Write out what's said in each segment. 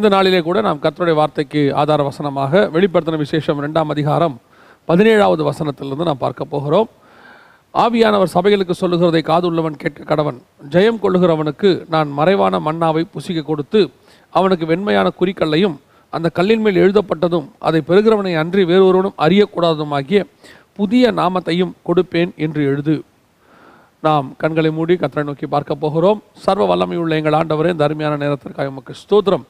இந்த நாளிலே கூட நாம் கர்த்தருடைய வார்த்தைக்கு ஆதார வசனமாக வெளிப்படுத்தின விசேஷம் ரெண்டாம் அதிகாரம் பதினேழாவது வசனத்திலிருந்து நாம் பார்க்க போகிறோம். ஆவியானவர் சபைகளுக்கு சொல்லுகிறதை காதுள்ளவன் கேட்க கடவன். ஜெயம் கொள்ளுகிறவனுக்கு நான் மறைவான மன்னாவை புசிக்க கொடுத்து அவனுக்கு வெண்மையான குறிக்கல்லையும் அந்த கல்லின் மேல் எழுதப்பட்டதும் அதை பெறுகிறவனை அன்றி வேறொருவனும் அறியக்கூடாததுமாகிய புதிய நாமத்தையும் கொடுப்பேன் என்று எழுது. நாம் கண்களை மூடி கத்தரை நோக்கி பார்க்க போகிறோம். சர்வ வல்லமையுள்ள எங்கள் ஆண்டவரே இந்த அருமையான நேரத்திற்காக உமக்கு ஸ்தோத்திரம்.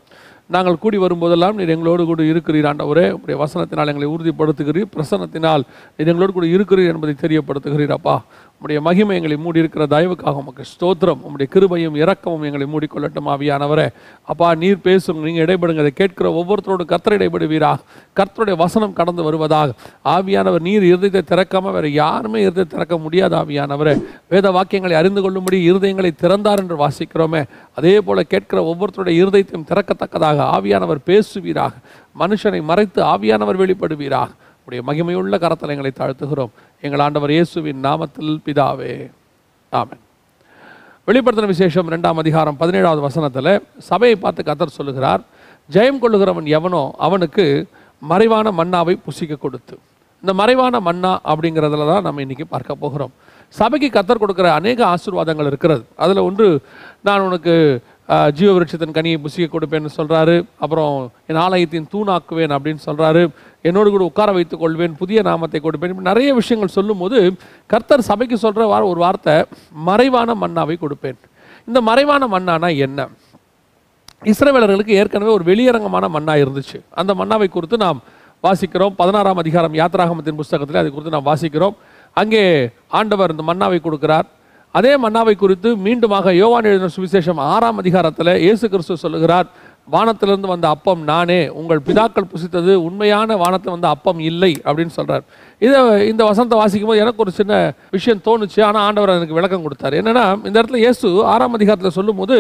நாங்கள் கூடி வரும்போதெல்லாம் நீர் எங்களோடு கூட இருக்கிறீர் ஆண்டவரே. உடைய வசனத்தினால் எங்களை உறுதிப்படுத்துகிறீர். பிரசனத்தினால் நீர் எங்களோடு கூட இருக்கிறீர் என்பதை தெரியப்படுத்துகிறீர் அப்பா. உம்முடைய மகிமை எங்களை மூடி இருக்கிற தயவுக்காக உமக்கு ஸ்தோத்திரம். உம்முடைய கிருபையும் இறக்கமும் எங்களை மூடிக்கொள்ளட்டும் ஆவியானவரே. அப்பா நீர் பேசும் நீங்கள் இடைபடுங்க அதை கேட்கிற ஒவ்வொருத்தரோடும் கர்த்தர் இடைபடுவீராக. கர்த்தருடைய வசனம் கடந்து வருவதாக. ஆவியானவர் நீர் இருதயத்தை திறக்காமல் வேறு யாருமே இருதயத்தை திறக்க முடியாது ஆவியானவரே. வேத வாக்கியங்களை அறிந்து கொள்ளும்படி இருதயங்களை திறந்தார் என்று வாசிக்கிறோமே. அதே போல கேட்கிற ஒவ்வொருத்தருடைய இருதயத்தையும் திறக்கத்தக்கதாக ஆவியானவர் பேசுவீராக. மனுஷனை மறைத்து ஆவியானவர் வெளிப்படுவீராக. உடைய மகிமையுள்ள கரத்தில் எங்களை தாழ்த்துகிறோம். எங்கள் ஆண்டவர் இயேசுவின் நாமத்தில் பிதாவே ஆமன். வெளிப்படுத்தின விசேஷம் ரெண்டாம் அதிகாரம் பதினேழாவது வசனத்தில் சபையை பார்த்து கத்தர் சொல்லுகிறார் ஜெயம் கொள்ளுகிறவன் எவனோ அவனுக்கு மறைவான மன்னாவை புசிக்க கொடுத்து. இந்த மறைவான மன்னா அப்படிங்கிறதுல தான் நம்ம இன்னைக்கு பார்க்க போகிறோம். சபைக்கு கத்தர் கொடுக்கிற அநேக ஆசீர்வாதங்கள் இருக்கிறது. அதில் ஒன்று நான் உனக்கு ஆஹ், ஜீவ விருட்சத்தின் கனியை புசிக்க கொடுப்பேன்னு சொல்கிறாரு அப்புறம் என் ஆலயத்தின் தூணாக்குவேன் அப்படின்னு சொல்கிறாரு என்னோடு கூட உட்கார வைத்துக் கொள்வேன் புதிய நாமத்தை கொடுப்பேன் நிறைய விஷயங்கள் சொல்லும்போது கர்த்தர் சபைக்கு சொல்கிற வார ஒரு வார்த்தை மறைவான மன்னாவை கொடுப்பேன். இந்த மறைவான மன்னானா என்ன? இஸ்ரவேலர்களுக்கு ஏற்கனவே ஒரு வெளியரங்கமான மன்னா இருந்துச்சு. அந்த மன்னாவை குறித்து நாம் வாசிக்கிறோம். பதினாறாம் அதிகாரம் யாத்ராகமத்தின் புஸ்தகத்தில் அது குறித்து நாம் வாசிக்கிறோம். அங்கே ஆண்டவர் இந்த மன்னாவை கொடுக்கிறார். அதே மன்னாவை குறித்து மீண்டுமாக யோவான் எழுதின சுவிசேஷம் ஆறாம் அதிகாரத்தில் இயேசு கிறிஸ்து சொல்லுகிறார் வானத்திலிருந்து வந்த அப்பம் நானே உங்கள் பிதாக்கள் புசித்தது உண்மையான வானத்தில் வந்த அப்பம் இல்லை அப்படின்னு சொல்கிறார் இதை இந்த வசந்த வாசிக்கும் போது எனக்கு ஒரு சின்ன விஷயம் தோணுச்சு. ஆனால் ஆண்டவர் எனக்கு விளக்கம் கொடுத்தார். என்னென்னா இந்த இடத்துல இயேசு ஆறாம் அதிகாரத்தில் சொல்லும்போது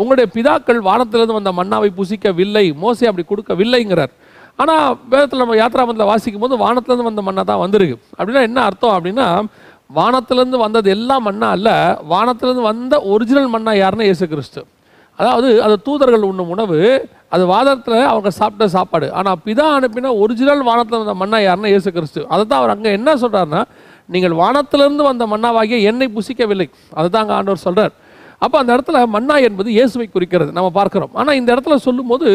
உங்களுடைய பிதாக்கள் வானத்திலிருந்து வந்த மன்னாவை புசிக்கவில்லை மோசே அப்படி கொடுக்கவில்லைங்கிறார். ஆனால் வேதத்தில் நம்ம யாத்ராமத்தில் வாசிக்கும் போது வானத்திலேருந்து வந்த மண்ணா தான் வந்திருக்கு. அப்படின்னா என்ன அர்த்தம் அப்படின்னா வானத்திலேருந்து வந்தது எல்லாம் மண்ணா அல்ல வானத்திலேருந்து வந்த ஒரிஜினல் மண்ணா யாருன்னா இயேசு கிறிஸ்து அதாவது அது தூதர்கள் உண்ணும் உணவு அது வாதத்தில் அவங்க சாப்பிட்ட சாப்பாடு. ஆனால் பிதா அனுப்பின ஒரிஜினல் வானத்தில் வந்த மண்ணா யாருன்னா இயேசு கிறிஸ்து அதை தான் அவர் அங்கே என்ன சொல்கிறாருன்னா நீங்கள் வானத்திலிருந்து வந்த மண்ணாவாகிய எண்ணெய் புசிக்கவில்லை. அதை தான் அங்கே ஆண்டவர் சொல்கிறார் அப்போ அந்த இடத்துல மன்னா என்பது இயேசுவை குறிக்கிறது. நம்ம பார்க்குறோம். ஆனால் இந்த இடத்துல சொல்லும்போது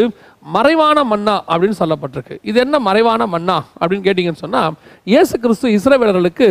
மறைவான மன்னா அப்படின்னு சொல்லப்பட்டிருக்கு. இது என்ன மறைவான மன்னா அப்படின்னு கேட்டிங்கன்னு சொன்னால் இயேசு கிறிஸ்து இஸ்ரவேலர்களுக்கு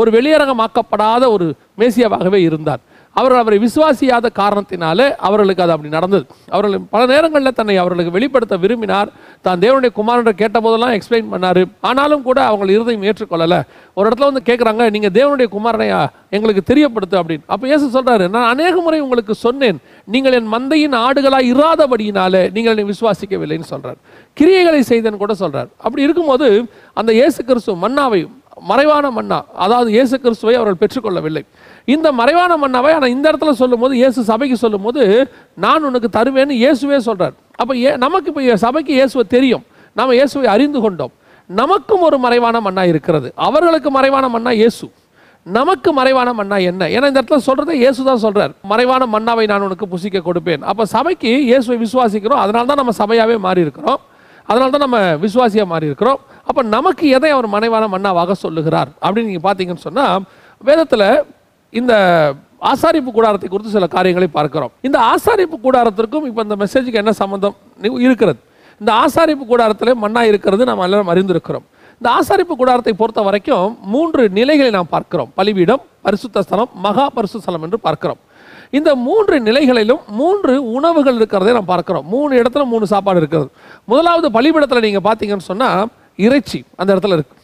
ஒரு வெளியரங்கமாக்கப்படாத ஒரு மேசியாவாகவே இருந்தார். அவர்கள் அவரை விசுவாசியாத காரணத்தினாலே அவர்களுக்கு அது அப்படி நடந்தது. அவர்கள் பல நேரங்களில் தன்னை அவர்களுக்கு வெளிப்படுத்த விரும்பினார். தான் தேவனுடைய குமாரன் கேட்ட போதெல்லாம் எக்ஸ்பிளைன் பண்ணார். ஆனாலும் கூட அவங்க இருதயம் ஏற்றுக்கொள்ளலை. ஒரு இடத்துல வந்து கேட்குறாங்க நீங்கள் தேவனுடைய குமாரனையா எங்களுக்கு தெரியப்படுத்து அப்படின்னு. அப்போ இயேசு சொல்கிறாரு நான் அநேக முறை உங்களுக்கு சொன்னேன். நீங்கள் என் மந்தையின் ஆடுகளாக இராதபடியினாலே நீங்கள் என்னை விசுவாசிக்கவில்லைன்னு சொல்கிறார் கிரியைகளை செய்தேன்னு கூட சொல்கிறார் அப்படி இருக்கும்போது அந்த இயேசு கிறிஸ்து மன்னாவை மறைவான மன்னா அதாவது இயேசு கிறிஸ்துவை அவர்கள் பெற்றுக்கொள்ளவில்லை. இந்த மறைவான மன்னாவை ஆனால் இந்த இடத்துல சொல்லும்போது இயேசு சபைக்கு சொல்லும்போது நான் உனக்கு தருவேன்னு இயேசுவே சொல்கிறார் அப்போ ஏ நமக்கு இப்போ சபைக்கு இயேசுவை தெரியும். நாம் இயேசுவை அறிந்து கொண்டோம். நமக்கும் ஒரு மறைவான மன்னா இருக்கிறது. அவர்களுக்கு மறைவான மன்னா இயேசு. நமக்கு மறைவான மன்னா என்ன? ஏன்னா இந்த இடத்துல சொல்கிறத இயேசு தான் சொல்கிறார் மறைவான மன்னாவை நான் உனக்கு புசிக்க கொடுப்பேன். அப்போ சபைக்கு இயேசுவை விசுவாசிக்கிறோம். அதனால தான் நம்ம சபையாகவே மாறி இருக்கிறோம் அதனால தான் நம்ம விசுவாசியாக மாறி இருக்கிறோம் அப்போ நமக்கு எதை அவர் மறைவான மன்னாவாக சொல்லுகிறார்? அப்படின்னு நீங்கள் பார்த்தீங்கன்னு சொன்னால் வேதத்தில் இந்த ஆசாரிப்பு கூடாரத்தை குறித்து சில காரியங்களை பார்க்கிறோம். இந்த ஆசாரிப்பு கூடாரத்திற்கும் இப்போ இந்த மெசேஜுக்கு என்ன சம்மந்தம் இருக்கிறது. இந்த ஆசாரிப்பு கூடாரத்தில் மண்ணாக இருக்கிறது நாம் எல்லாரும் அறிந்திருக்கிறோம். இந்த ஆசாரிப்பு கூடாரத்தை பொறுத்த வரைக்கும் மூன்று நிலைகளை நாம் பார்க்கிறோம். பலிபீடம் பரிசுத்த ஸ்தலம் மகா பரிசுத்த ஸ்தலம் என்று பார்க்கிறோம். இந்த மூன்று நிலைகளிலும் மூன்று உணவுகள் இருக்கிறதை நாம் பார்க்கிறோம். மூணு இடத்துல மூணு சாப்பாடு இருக்கிறது. முதலாவது பலிபீடத்தில் நீங்கள் பார்த்தீங்கன்னு சொன்னால் இறைச்சி அந்த இடத்துல இருக்கு.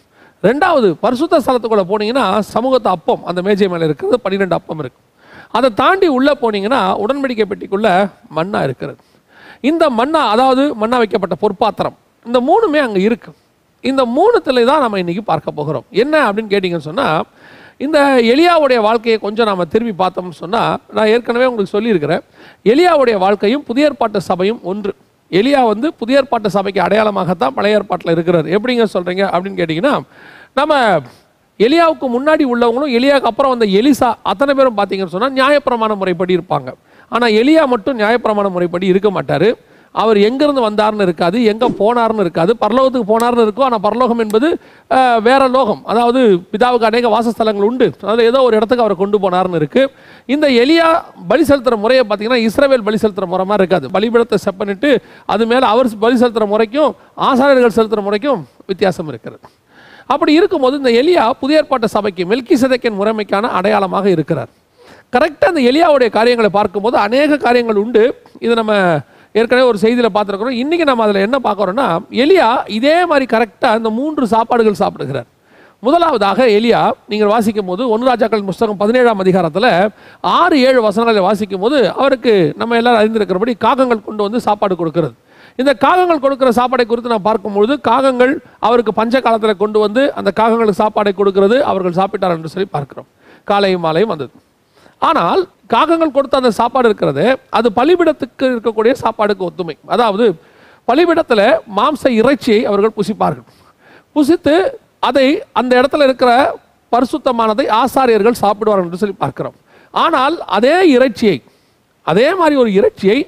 ரெண்டாவது பரிசுத்த ஸ்தலத்துக்குள்ளே போனீங்கன்னா சமூகத்து அப்பம் அந்த மேஜை மேலே இருக்கிறது பன்னிரெண்டு அப்பம் இருக்குது அதை தாண்டி உள்ளே போனீங்கன்னா உடன்படிக்கை பெட்டிக்குள்ள மண்ணா இருக்கிறது. இந்த மண்ணா அதாவது மண்ணா வைக்கப்பட்ட பொற்பாத்திரம் இந்த மூணுமே அங்கே இருக்கு. இந்த மூணுத்துல தான் நம்ம இன்னைக்கு பார்க்க போகிறோம். என்ன அப்படின்னு கேட்டிங்கன்னு சொன்னால் இந்த எலியாவுடைய வாழ்க்கையை கொஞ்சம் நாம திரும்பி பார்த்தோம்னு சொன்னால் நான் ஏற்கனவே உங்களுக்கு சொல்லியிருக்கிறேன். எலியாவுடைய வாழ்க்கையும் புதிய ஏற்பாட்டு சபையும் ஒன்று. எலியா வந்து புதிய ஏற்பாட்டு சபைக்கு அடையாளமாகத்தான் பழைய ஏற்பாட்டில் இருக்கிறார். எப்படிங்க சொல்கிறீங்க அப்படின்னு கேட்டிங்கன்னா நம்ம எலியாவுக்கு முன்னாடி உள்ளவங்களும் எலியாவுக்கு அப்புறம் வந்த எலிசா அத்தனை பேரும் பார்த்தீங்கன்னு சொன்னால் நியாயப்பிரமாண முறைப்படி இருப்பாங்க. ஆனால் எலியா மட்டும் நியாயப்பிரமாண முறைப்படி இருக்க மாட்டார். அவர் எங்கேருந்து வந்தார்னு இருக்காது எங்கே போனார்னு இருக்காது. பரலோகத்துக்கு போனார்னு இருக்கும் ஆனால் பரலோகம் என்பது வேற லோகம். அதாவது பிதாவுக்கு அநேக வாசஸ்தலங்கள் உண்டு. அதில் ஏதோ ஒரு இடத்துக்கு அவரை கொண்டு போனார்னு இருக்குது இந்த எலியா பலி செலுத்துகிற முறையை பார்த்தீங்கன்னா இஸ்ரவேல் பலி செலுத்துகிற முறை மாதிரி இருக்காது. பலிபீடத்தை செப்பனிட்டு அது மேலே அவர் பலி செலுத்துகிற முறைக்கும் ஆசாரியர்கள் செலுத்துகிற முறைக்கும் வித்தியாசம் இருக்கிறது. அப்படி இருக்கும்போது இந்த எலியா புதிய ஏற்பாட்டு சபைக்கு மெல்கி முறைமைக்கான அடையாளமாக இருக்கிறார். கரெக்டாக அந்த எலியாவுடைய காரியங்களை பார்க்கும்போது அநேக காரியங்கள் உண்டு. இது நம்ம ஏற்கனவே ஒரு செய்தியில் பார்த்துருக்குறோம். இன்றைக்கி நம்ம அதில் என்ன பார்க்குறோன்னா எலியா இதே மாதிரி கரெக்டாக இந்த மூன்று சாப்பாடுகள் சாப்பிடுகிறார். முதலாவதாக எலியா நீங்கள் வாசிக்கும் போது ஒன்று ராஜாக்கள் புஸ்தகம் பதினேழாம் அதிகாரத்தில் ஆறு ஏழு வசனங்களை வாசிக்கும் போது அவருக்கு நம்ம எல்லாரும் அறிந்திருக்கிறபடி காகங்கள் கொண்டு வந்து சாப்பாடு கொடுக்கிறது. இந்த காகங்கள் கொடுக்கிற சாப்பாடை குறித்து நான் பார்க்கும்பொழுது காகங்கள் அவருக்கு பஞ்ச காலத்தில் கொண்டு வந்து அந்த காகங்களுக்கு சாப்பாடை கொடுக்கிறது அவர்கள் சாப்பிட்டார் என்று சொல்லி பார்க்கிறோம். காலையும் மாலையும் வந்தது. ஆனால் காகங்கள் கொடுத்த அந்த சாப்பாடு இருக்கிறது அது பலிபிடத்துக்கு இருக்கக்கூடிய சாப்பாடுக்கு ஒத்துமை. அதாவது பலிபிடத்தில் மாம்ச இறைச்சியை அவர்கள் புசிப்பார்கள். புசித்து அதை அந்த இடத்துல இருக்கிற பரிசுத்தமானதை ஆசாரியர்கள் சாப்பிடுவார்கள் என்று சொல்லி பார்க்கிறோம். ஆனால் அதே இறைச்சியை அதே மாதிரி ஒரு இறைச்சியை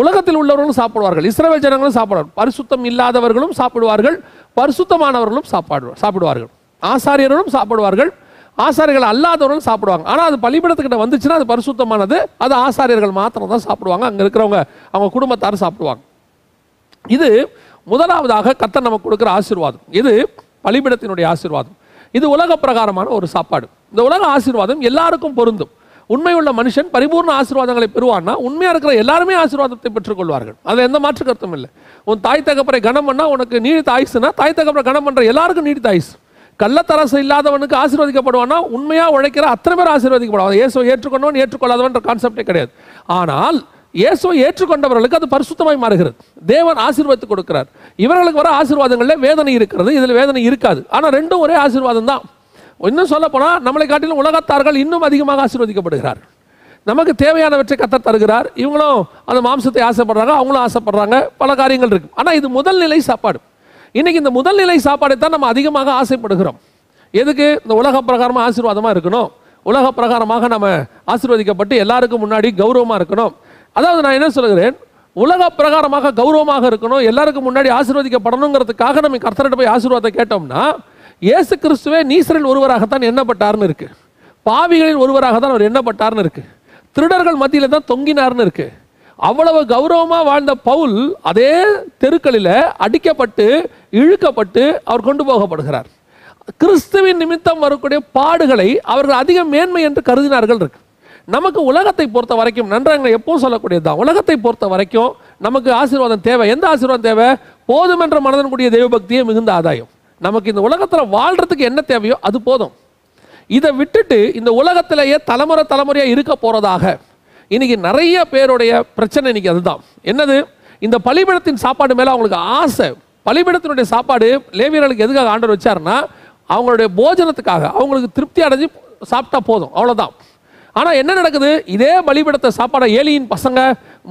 உலகத்தில் உள்ளவர்களும் சாப்பிடுவார்கள் இஸ்ரவேல் ஜனங்களும் சாப்பிடுவார்கள். பரிசுத்தம் இல்லாதவர்களும் சாப்பிடுவார்கள் பரிசுத்தமானவர்களும் சாப்பாடு சாப்பிடுவார்கள். ஆசாரியர்களும் சாப்பிடுவார்கள் ஆசாரியர்கள் அல்லாதவர்களும் சாப்பிடுவாங்க. ஆனால் அது பலிபடத்துக்கிட்ட வந்துச்சுன்னா அது பரிசுத்தமானது. அது ஆசாரியர்கள் மாத்திரம் தான் சாப்பிடுவாங்க. அங்கே இருக்கிறவங்க அவங்க குடும்பத்தார் சாப்பிடுவாங்க. இது முதலாவதாக கத்தன் நமக்கு கொடுக்குற ஆசீர்வாதம். இது பலிபிடத்தினுடைய ஆசீர்வாதம். இது உலக பிரகாரமான ஒரு சாப்பாடு. இந்த உலக ஆசீர்வாதம் எல்லாருக்கும் பொருந்தும். உண்மையுள்ள மனுஷன் பரிபூர்ண ஆசீர்வாதங்களை பெறுவான்னா உண்மையாக இருக்கிற எல்லாருமே ஆசீர்வாதத்தை பெற்றுக்கொள்வார்கள். அதில் எந்த மாற்று கருத்தும் இல்லை. உன் தாய் தகப்பரை கனம் பண்ணால் உனக்கு நீடித்த ஆயுசுனா தாய் தகப்பரை கனம் பண்ணுற எல்லாருக்கும் நீடித்த ஆயுசு. கள்ளத்தரசு இல்லாதவனுக்கு ஆசீர்வதிக்கப்படுவானா உண்மையாக உழைக்கிற அத்தனை பேர் ஆசீர்வதிக்கப்படுவான் இயேசுவை ஏற்றுக்கொண்டவன் ஏற்றுக்கொள்ளாதவன்ற கான்செப்டே கிடையாது. ஆனால் இயேசுவை ஏற்றுக்கொண்டவர்களுக்கு அது பரிசுத்தமாய் மாறுகிறது. தேவன் ஆசீர்வாதத்தை கொடுக்கிறார். இவர்களுக்கு வர ஆசீர்வாதங்களில் வேதனை இருக்கிறது. இதில் வேதனை இருக்காது. ஆனால் ரெண்டும் ஒரே ஆசீர்வாதம் தான். இன்னும் சொல்ல போனால் நம்மளை காட்டிலும் உலகத்தார்கள் இன்னும் அதிகமாக ஆசீர்வதிக்கப்படுகிறார் நமக்கு தேவையானவற்றை கத்த தருகிறார். இவங்களும் அந்த மாம்சத்தை ஆசைப்படுறாங்க அவங்களும் ஆசைப்படுறாங்க. பல காரியங்கள் இருக்கு. ஆனால் இது முதல் நிலை சாப்பாடு. இன்னைக்கு இந்த முதல் நிலை சாப்பாடை தான் நம்ம அதிகமாக ஆசைப்படுகிறோம். எதுக்கு? இந்த உலக பிரகாரமாக ஆசீர்வாதமாக இருக்கணும். உலக பிரகாரமாக நம்ம ஆசீர்வதிக்கப்பட்டு எல்லாருக்கும் முன்னாடி கௌரவமாக இருக்கணும். அதாவது நான் என்ன சொல்கிறேன் உலக பிரகாரமாக கௌரவமாக இருக்கணும் எல்லாருக்கும் முன்னாடி ஆசீர்வதிக்கப்படணுங்கிறதுக்காக நம்ம கர்த்தர்கிட்ட போய் ஆசீர்வாதத்தை கேட்டோம்னா இயேசு கிறிஸ்துவே நீசரில் ஒருவராகத்தான் எண்ணப்பட்டார்னு இருக்கு. பாவிகளில் ஒருவராக தான் அவர் எண்ணப்பட்டார்னு இருக்கு. திருடர்கள் மத்தியில் தான் தொங்கினார்னு இருக்குது அவ்வளவு கௌரவமாக வாழ்ந்த பவுல் அதே தெருக்களில் அடிக்கப்பட்டு இழுக்கப்பட்டு அவர் கொண்டு போகப்படுகிறார். கிறிஸ்துவின் நிமித்தம் வரக்கூடிய பாடுகளை அவர்கள் அதிக மேன்மை என்று கருதினார்கள் இருக்கு. நமக்கு உலகத்தை பொறுத்த வரைக்கும் நன்றாங்க எப்பவும் சொல்லக்கூடியது தான் உலகத்தை பொறுத்த வரைக்கும் நமக்கு ஆசீர்வாதம் தேவை. எந்த ஆசீர்வாதம் தேவை? போதுமென்ற மனதன் தெய்வபக்தியே மிகுந்த ஆதாயம். நமக்கு இந்த உலகத்தில் வாழ்கிறதுக்கு என்ன தேவையோ அது போதும். இதை விட்டுட்டு இந்த உலகத்திலேயே தலைமுறை தலைமுறையாக இருக்க போகிறதாக இன்னைக்கு நிறைய பேருடைய பிரச்சனை இன்னைக்கு அதுதான். என்னது? இந்த பலிபீடத்தின் சாப்பாடு மேலே அவங்களுக்கு ஆசை. பலிபீடத்தினுடைய சாப்பாடு லேவியர்களுக்கு எதுக்காக ஆண்டவர் வச்சாருன்னா அவங்களுடைய போஜனத்துக்காக. அவங்களுக்கு திருப்தி அடைஞ்சு சாப்பிட்டா போதும். அவ்வளோதான் ஆனால் என்ன நடக்குது? இதே பலிபீடத்தை சாப்பாடை ஏலியின் பசங்க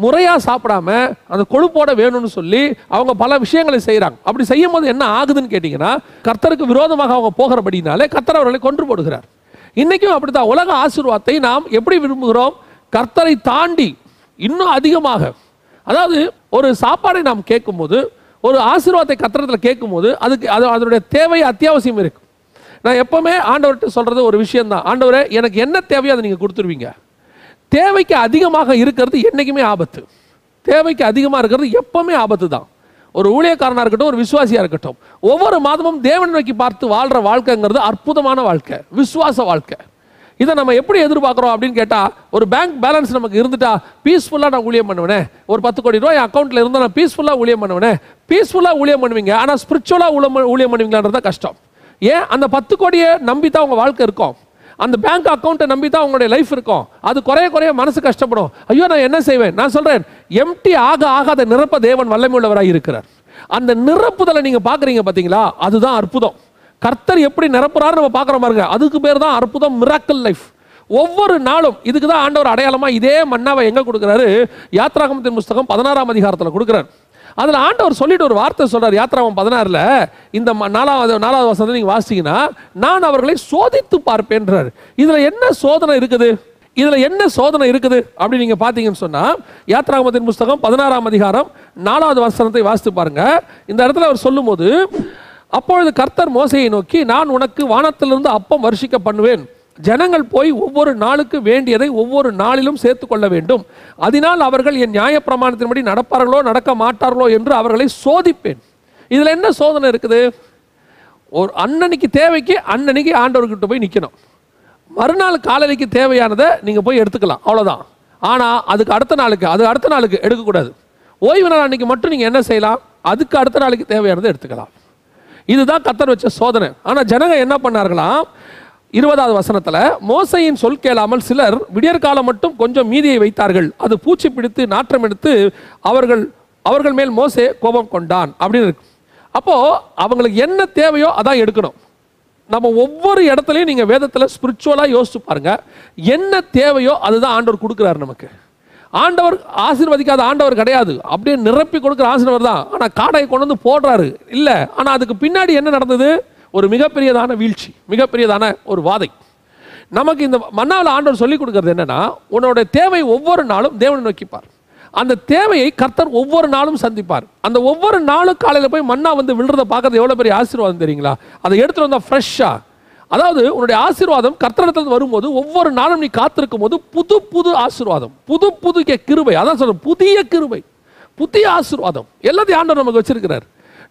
முறையாக சாப்பிடாம அந்த கொழுப்போட வேணும்னு சொல்லி அவங்க பல விஷயங்களை செய்கிறாங்க அப்படி செய்யும் போது என்ன ஆகுதுன்னு கேட்டிங்கன்னா கர்த்தருக்கு விரோதமாக அவங்க போகிறபடினாலே கர்த்தர் அவர்களை கொன்று போடுகிறார். இன்றைக்கும் அப்படி தான் உலக ஆசீர்வாதத்தை நாம் எப்படி விரும்புகிறோம்? கர்த்தரை தாண்டி இன்னும் அதிகமாக. அதாவது ஒரு சாப்பாடை நாம் கேட்கும்போது ஒரு ஆசீர்வாதத்தை கத்திரத்தில் கேட்கும்போது அதுக்கு அது அதனுடைய தேவை அத்தியாவசியம் இருக்கு. நான் எப்போவுமே ஆண்டவர்கிட்ட சொல்கிறது ஒரு விஷயம் தான் ஆண்டவரே எனக்கு என்ன தேவையோ அதை நீங்கள் கொடுத்துருவீங்க. தேவைக்கு அதிகமாக இருக்கிறது என்றைக்குமே ஆபத்து. தேவைக்கு அதிகமாக இருக்கிறது எப்பவுமே ஆபத்து தான் ஒரு ஊழியக்காரனாக இருக்கட்டும் ஒரு விசுவாசியாக இருக்கட்டும் ஒவ்வொரு மாதமும் தேவன் நோக்கி பார்த்து வாழ்கிற வாழ்க்கைங்கிறது அற்புதமான வாழ்க்கை விசுவாச வாழ்க்கை. இதை நம்ம எப்படி எதிர்பார்க்குறோம் அப்படின்னு கேட்டால் ஒரு பேங்க் பேலன்ஸ் நமக்கு இருந்துட்டா பீஸ்ஃபுல்லாக நான் ஊழியம் பண்ணுவேனே. ஒரு பத்து கோடி ரூபாய் அக்கௌண்ட்டில் இருந்தால் நான் பீஸ்ஃபுல்லாக ஊழியம் பண்ணுவேனே. பீஸ்ஃபுல்லாக ஊழியம் பண்ணுவீங்க ஆனால் ஸ்பிரிச்சுவலாக ஊழியம் ஊழியம் பண்ணுவீங்களான்றது கஷ்டம். ஏன்? அந்த பத்து கோடியை நம்பி தான் உங்கள் வாழ்க்கை இருக்கும். அந்த பேங்க் அக்கௌண்ட்டை நம்பி தான் உங்களுடைய லைஃப் இருக்கும். அது குறைய குறைய மனசு கஷ்டப்படும். ஐயோ நான் என்ன செய்வேன்? நான் சொல்கிறேன் எம்டி ஆக ஆக அதை நிரப்ப தேவன் வல்லமை உள்ளவராக இருக்கிறார். அந்த நிரப்புதலை நீங்கள் பார்க்குறீங்க பார்த்தீங்களா அதுதான் அற்புதம். கர்த்தர் எப்படி நிரப்புறாரு நம்ம பார்க்குறோம் பாருங்க. அதுக்கு பேர் தான் அற்புதம் மிராக்கல் லைஃப் ஒவ்வொரு நாளும் இதுக்கு தான் ஆண்டவர் அடையாளமாக இதே மன்னாவை எங்கே கொடுக்குறாரு? யாத்ராகமத்தின் புஸ்தகம் பதினாறாம் அதிகாரத்தில் கொடுக்குறாரு. அதில் ஆண்டவர் சொல்லிட்டு ஒரு வார்த்தை சொல்கிறார் யாத்ராமம் பதினாறில் இந்த நாலாவது நாலாவது வசனத்தை நீங்கள் வாசிச்சீங்கன்னா நான் அவர்களை சோதித்து பார்ப்பேன்றார். இதில் என்ன சோதனை இருக்குது? இதில் என்ன சோதனை இருக்குது? அப்படி நீங்கள் பார்த்தீங்கன்னு சொன்னால் யாத்ராமத்தின் புஸ்தகம் பதினாறாம் அதிகாரம் நாலாவது வசனத்தை வாசித்து பாருங்கள் இந்த இடத்துல அவர் சொல்லும்போது அப்பொழுது கர்த்தர் மோசையை நோக்கி நான் உனக்கு வானத்திலிருந்து அப்பம் வருஷிக்க பண்ணுவேன். ஜனங்கள் போய் ஒவ்வொரு நாளுக்கு வேண்டியதை ஒவ்வொரு நாளிலும் சேர்த்து கொள்ள வேண்டும். அதனால் அவர்கள் என் நியாயப்பிரமாணத்தின்படி நடப்பார்களோ நடக்க மாட்டார்களோ என்று அவர்களை சோதிப்பேன். இதில் என்ன சோதனை இருக்குது? ஒரு அன்னன்னைக்கு தேவைக்கு அன்னன்னைக்கு ஆண்டவர்கிட்ட போய் நிற்கணும் மறுநாள் காலைக்கு தேவையானதை நீங்கள் போய் எடுத்துக்கலாம் அவ்வளோதான் ஆனால் அதுக்கு அடுத்த நாளுக்கு அது அடுத்த நாளுக்கு எடுக்கக்கூடாது. ஓய்வு நாள் அன்னைக்கு மட்டும் நீங்கள் என்ன செய்யலாம்? அதுக்கு அடுத்த நாளைக்கு தேவையானதை எடுத்துக்கலாம். இதுதான் கத்தர் வச்ச சோதனை. ஆனால் ஜனங்க என்ன பண்ணார்களாம் இருபதாவது வசனத்தில் மோசையின் சொல் கேளாமல் சிலர் விடியற்காலம் மட்டும் கொஞ்சம் மீதியை வைத்தார்கள். அது பூச்சி பிடித்து நாற்றம் எடுத்து அவர்கள் அவர்கள் மேல் மோசே கோபம் கொண்டான் அப்படின்னு இருக்கு. அப்போது அவங்களுக்கு என்ன தேவையோ அதான் எடுக்கணும். நம்ம ஒவ்வொரு இடத்துலையும் நீங்கள் வேதத்தில் ஸ்பிரிச்சுவலாக யோசிச்சு பாருங்க. என்ன தேவையோ அதுதான் ஆண்டவர் கொடுக்குறாரு நமக்கு. ஆண்டவர் ஆசீர்வதிக்காத ஆண்டவர் கிடையாது. அப்படியே நிரப்பி கொடுக்குற ஆசீர்வர் தான். ஆனால் காடையை கொண்டு வந்து போடுறாரு. இல்லை. ஆனால் அதுக்கு பின்னாடி என்ன நடந்தது? ஒரு மிகப்பெரியதான வீழ்ச்சி மிகப்பெரியதான ஒரு வாதை. நமக்கு இந்த மன்னாவில் ஆண்டவர் சொல்லிக் கொடுக்கறது என்னென்னா உன்னோட தேவை ஒவ்வொரு நாளும் தேவனை நோக்கிப்பார் அந்த தேவையை கர்த்தர் ஒவ்வொரு நாளும் சந்திப்பார். அந்த ஒவ்வொரு நாளும் காலையில் போய் மன்னா வந்து விழுறத பார்க்கறது எவ்வளோ பெரிய ஆசீர்வாதம் தெரியுங்களா? அதை எடுத்துகிட்டு வந்தால் ஃப்ரெஷ்ஷாக அதாவது உன்னுடைய ஆசீர்வாதம் கர்த்தரிடத்தில் வரும்போது ஒவ்வொரு நாளும் நீ காத்திருக்கும் போது புது புது ஆசீர்வாதம் புது புது கிருபை. அதான் சொல்கிறேன் புதிய கிருபை புதிய ஆசீர்வாதம். எல்லாத்தையும் ஆண்டவர் நமக்கு வச்சிருக்கிறார்.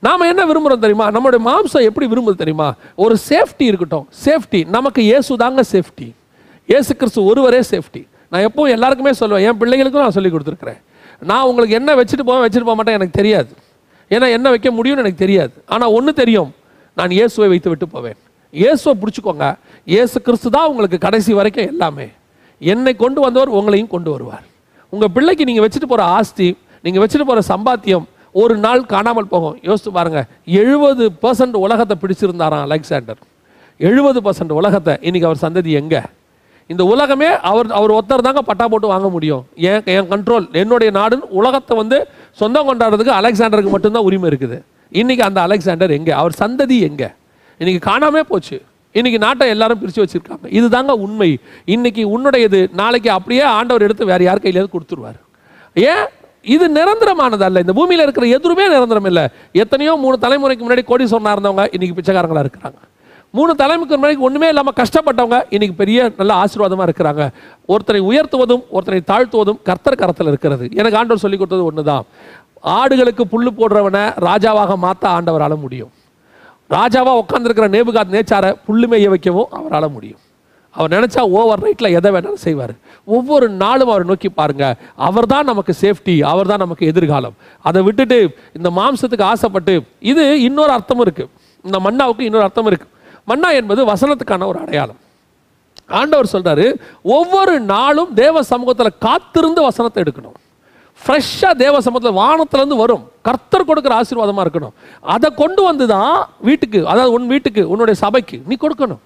நாம் என்ன விரும்புகிறோம் தெரியுமா? நம்மளுடைய மாம்சம் எப்படி விரும்புது தெரியுமா? ஒரு சேஃப்டி இருக்கட்டும். சேஃப்டி நமக்கு இயேசு தாங்க சேஃப்டி. இயேசு கிறிஸ்து ஒருவரே சேஃப்டி. நான் எப்பவும் எல்லாருக்குமே சொல்லுவேன் என் பிள்ளைகளுக்கும் நான் சொல்லி கொடுத்துருக்குறேன். நான் உங்களுக்கு என்ன வச்சுட்டு போவேன் வச்சுட்டு போக மாட்டேன் எனக்கு தெரியாது. ஏன்னா என்ன வைக்க முடியும்னு எனக்கு தெரியாது. ஆனால் ஒன்று தெரியும் நான் இயேசுவை வைத்து விட்டு போவேன். இயேசுவை பிடிச்சிக்கோங்க. இயேசு கிறிஸ்து தான் உங்களுக்கு கடைசி வரைக்கும் எல்லாமே. என்னை கொண்டு வந்தவர் உங்களையும் கொண்டு வருவார். உங்கள் பிள்ளைக்கு நீங்கள் வச்சுட்டு போகிற ஆஸ்தி நீங்கள் வச்சுட்டு போகிற சம்பாத்தியம் ஒரு நாள் காணாமல் போகும். யோசித்து பாருங்கள் எழுபது பர்சன்ட் உலகத்தை பிடிச்சிருந்தாராம் அலெக்சாண்டர். எழுபது பர்சன்ட் உலகத்தை. இன்றைக்கி அவர் சந்ததி எங்கே? இந்த உலகமே அவர் அவர் ஒருத்தர் தாங்க பட்டா போட்டு வாங்க முடியும். என் என் கண்ட்ரோல் என்னுடைய நாடுன்னு உலகத்தை வந்து சொந்தம் கொண்டாடுறதுக்கு அலெக்சாண்டருக்கு மட்டும்தான் உரிமை இருக்குது. இன்றைக்கி அந்த அலெக்சாண்டர் எங்கே? அவர் சந்ததி எங்கே? இன்னைக்கு காணாமே போச்சு. இன்னைக்கு நாட்டை எல்லாரும் பிரித்து வச்சுருக்காங்க. இதுதாங்க உண்மை. இன்னைக்கு உன்னுடையது நாளைக்கு அப்படியே ஆண்டவர் எடுத்து வேறு யார் கையிலேருந்து கொடுத்துருவார். ஏன்? இது நிரந்தரமானது அல்ல. இந்த பூமியில் இருக்கிற எதுவுமே நிரந்தரம் இல்லை. எத்தனையோ மூணு தலைமுறைக்கு முன்னாடி கோடீஸ்வரனா இருந்தவங்க இன்றைக்கி பிச்சைக்காரங்களாக இருக்கிறாங்க. மூணு தலைமுறைக்கு முன்னாடி ஒன்றுமே இல்லாமல் கஷ்டப்பட்டவங்க இன்றைக்கி பெரிய நல்ல ஆசீர்வாதமாக இருக்கிறாங்க. ஒருத்தரை உயர்த்துவதும் ஒருத்தரை தாழ்த்துவதும் கர்த்தர் கரத்தில் இருக்கிறது. எனக்கு ஆண்டவர் சொல்லி கொடுத்தது ஒன்று தான் ஆடுகளுக்கு புல் போடுறவனை ராஜாவாக மாற்ற ஆண்டவரால் முடியும். ராஜாவாக உட்காந்துருக்கிற நேபுகாத் நேச்சாரை புள்ளுமைய வைக்கவும் அவரால் முடியும். அவர் நினச்சா ஓவர் நைட்டில் எதை வேணாலும் செய்வார். ஒவ்வொரு நாளும் அவரை நோக்கி பாருங்கள் அவர் தான் நமக்கு சேஃப்டி அவர் தான் நமக்கு எதிர்காலம். அதை விட்டுட்டு இந்த மாம்சத்துக்கு ஆசைப்பட்டு இது இன்னொரு அர்த்தமும் இருக்குது இந்த மன்னாவுக்கு இன்னொரு அர்த்தம் இருக்குது மன்னா என்பது வசனத்துக்கான ஒரு அடையாளம். ஆண்டவர் சொல்கிறாரு ஒவ்வொரு நாளும் தேவ சமூகத்தில் காத்திருந்து வசனத்தை எடுக்கணும். ஃப்ரெஷ்ஷாக தேவ சமூகத்தில் வானத்துலேருந்து வரும். கர்த்தர் கொடுக்குற ஆசீர்வாதமாக இருக்கணும். அதை கொண்டு வந்து தான் வீட்டுக்கு அதாவது உன் வீட்டுக்கு உன்னுடைய சபைக்கு நீ கொடுக்கணும்.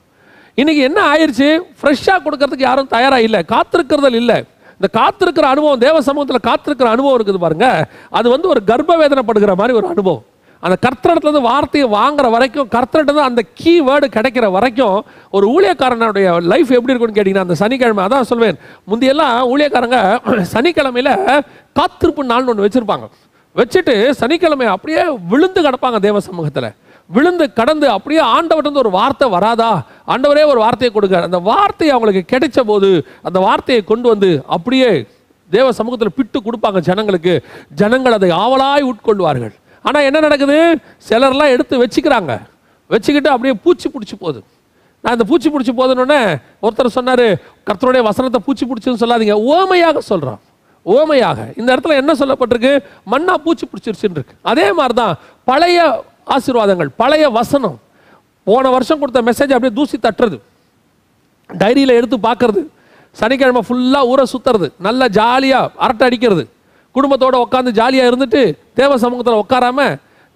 இன்றைக்கி என்ன ஆயிடுச்சு ஃப்ரெஷ்ஷாக கொடுக்கறதுக்கு யாரும் தயாராக இல்லை. காத்திருக்கிறதல் இல்லை. இந்த காத்திருக்கிற அனுபவம் தேவ சமூகத்தில் காத்திருக்கிற அனுபவம் இருக்குது பாருங்கள் அது வந்து ஒரு கர்ப்ப வேதனைப்படுகிற மாதிரி ஒரு அனுபவம். அந்த கர்த்தரிடத்துலேருந்து வார்த்தையை வாங்குற வரைக்கும் கர்த்தரிடத்துல அந்த கீ வேர்டு கிடைக்கிற வரைக்கும் ஒரு ஊழியக்காரனுடைய லைஃப் எப்படி இருக்கும்னு கேட்டிங்கன்னா அந்த சனிக்கிழமை அதான் சொல்வேன். முந்தியெல்லாம் ஊழியக்காரங்க சனிக்கிழமையில் காத்திருப்பு நாள்னு ஒன்று வச்சுருப்பாங்க. வச்சுட்டு சனிக்கிழமை அப்படியே விழுந்து கிடப்பாங்க தேவ சமூகத்தில். விழுந்து கடந்து அப்படியே ஆண்டவர்கிட்ட ஒரு வார்த்தை வராதா? ஆண்டவரே ஒரு வார்த்தையை கொடுக்க அந்த வார்த்தை அவங்களுக்கு கிடைச்ச போது அந்த வார்த்தையை கொண்டு வந்து அப்படியே தேவ சமூகத்தில் பிட்டு கொடுப்பாங்க ஜனங்களுக்கு. ஜனங்கள் அதை ஆவலாய் உட்கொள்வார்கள். ஆனால் என்ன நடக்குது? சிலர்லாம் எடுத்து வச்சுக்கிறாங்க. வச்சுக்கிட்டு அப்படியே பூச்சி பிடிச்சி போகுது. நான் இந்த பூச்சி பிடிச்சி போதுன்னொடனே ஒருத்தர் சொன்னார் கர்த்தருடைய வசனத்தை பூச்சி பிடிச்சுன்னு சொல்லாதீங்க. ஓமையாக சொல்கிறான் ஓமையாக. இந்த இடத்துல என்ன சொல்லப்பட்டிருக்கு? மண்ணா பூச்சி பிடிச்சிருச்சுன்னு இருக்கு. அதே மாதிரி தான் பழைய ஆசீர்வாதங்கள் பழைய வசனம். போன வருஷம் கொடுத்த மெசேஜ் அப்படியே தூசி தட்டுறது. டைரியில் எடுத்து பார்க்கறது. சனிக்கிழமை ஃபுல்லாக ஊரை சுற்றுறது நல்லா ஜாலியாக அரட்டை அடிக்கிறது. குடும்பத்தோடு உட்காந்து ஜாலியாக இருந்துட்டு தேவ சமூகத்தில் உட்காராம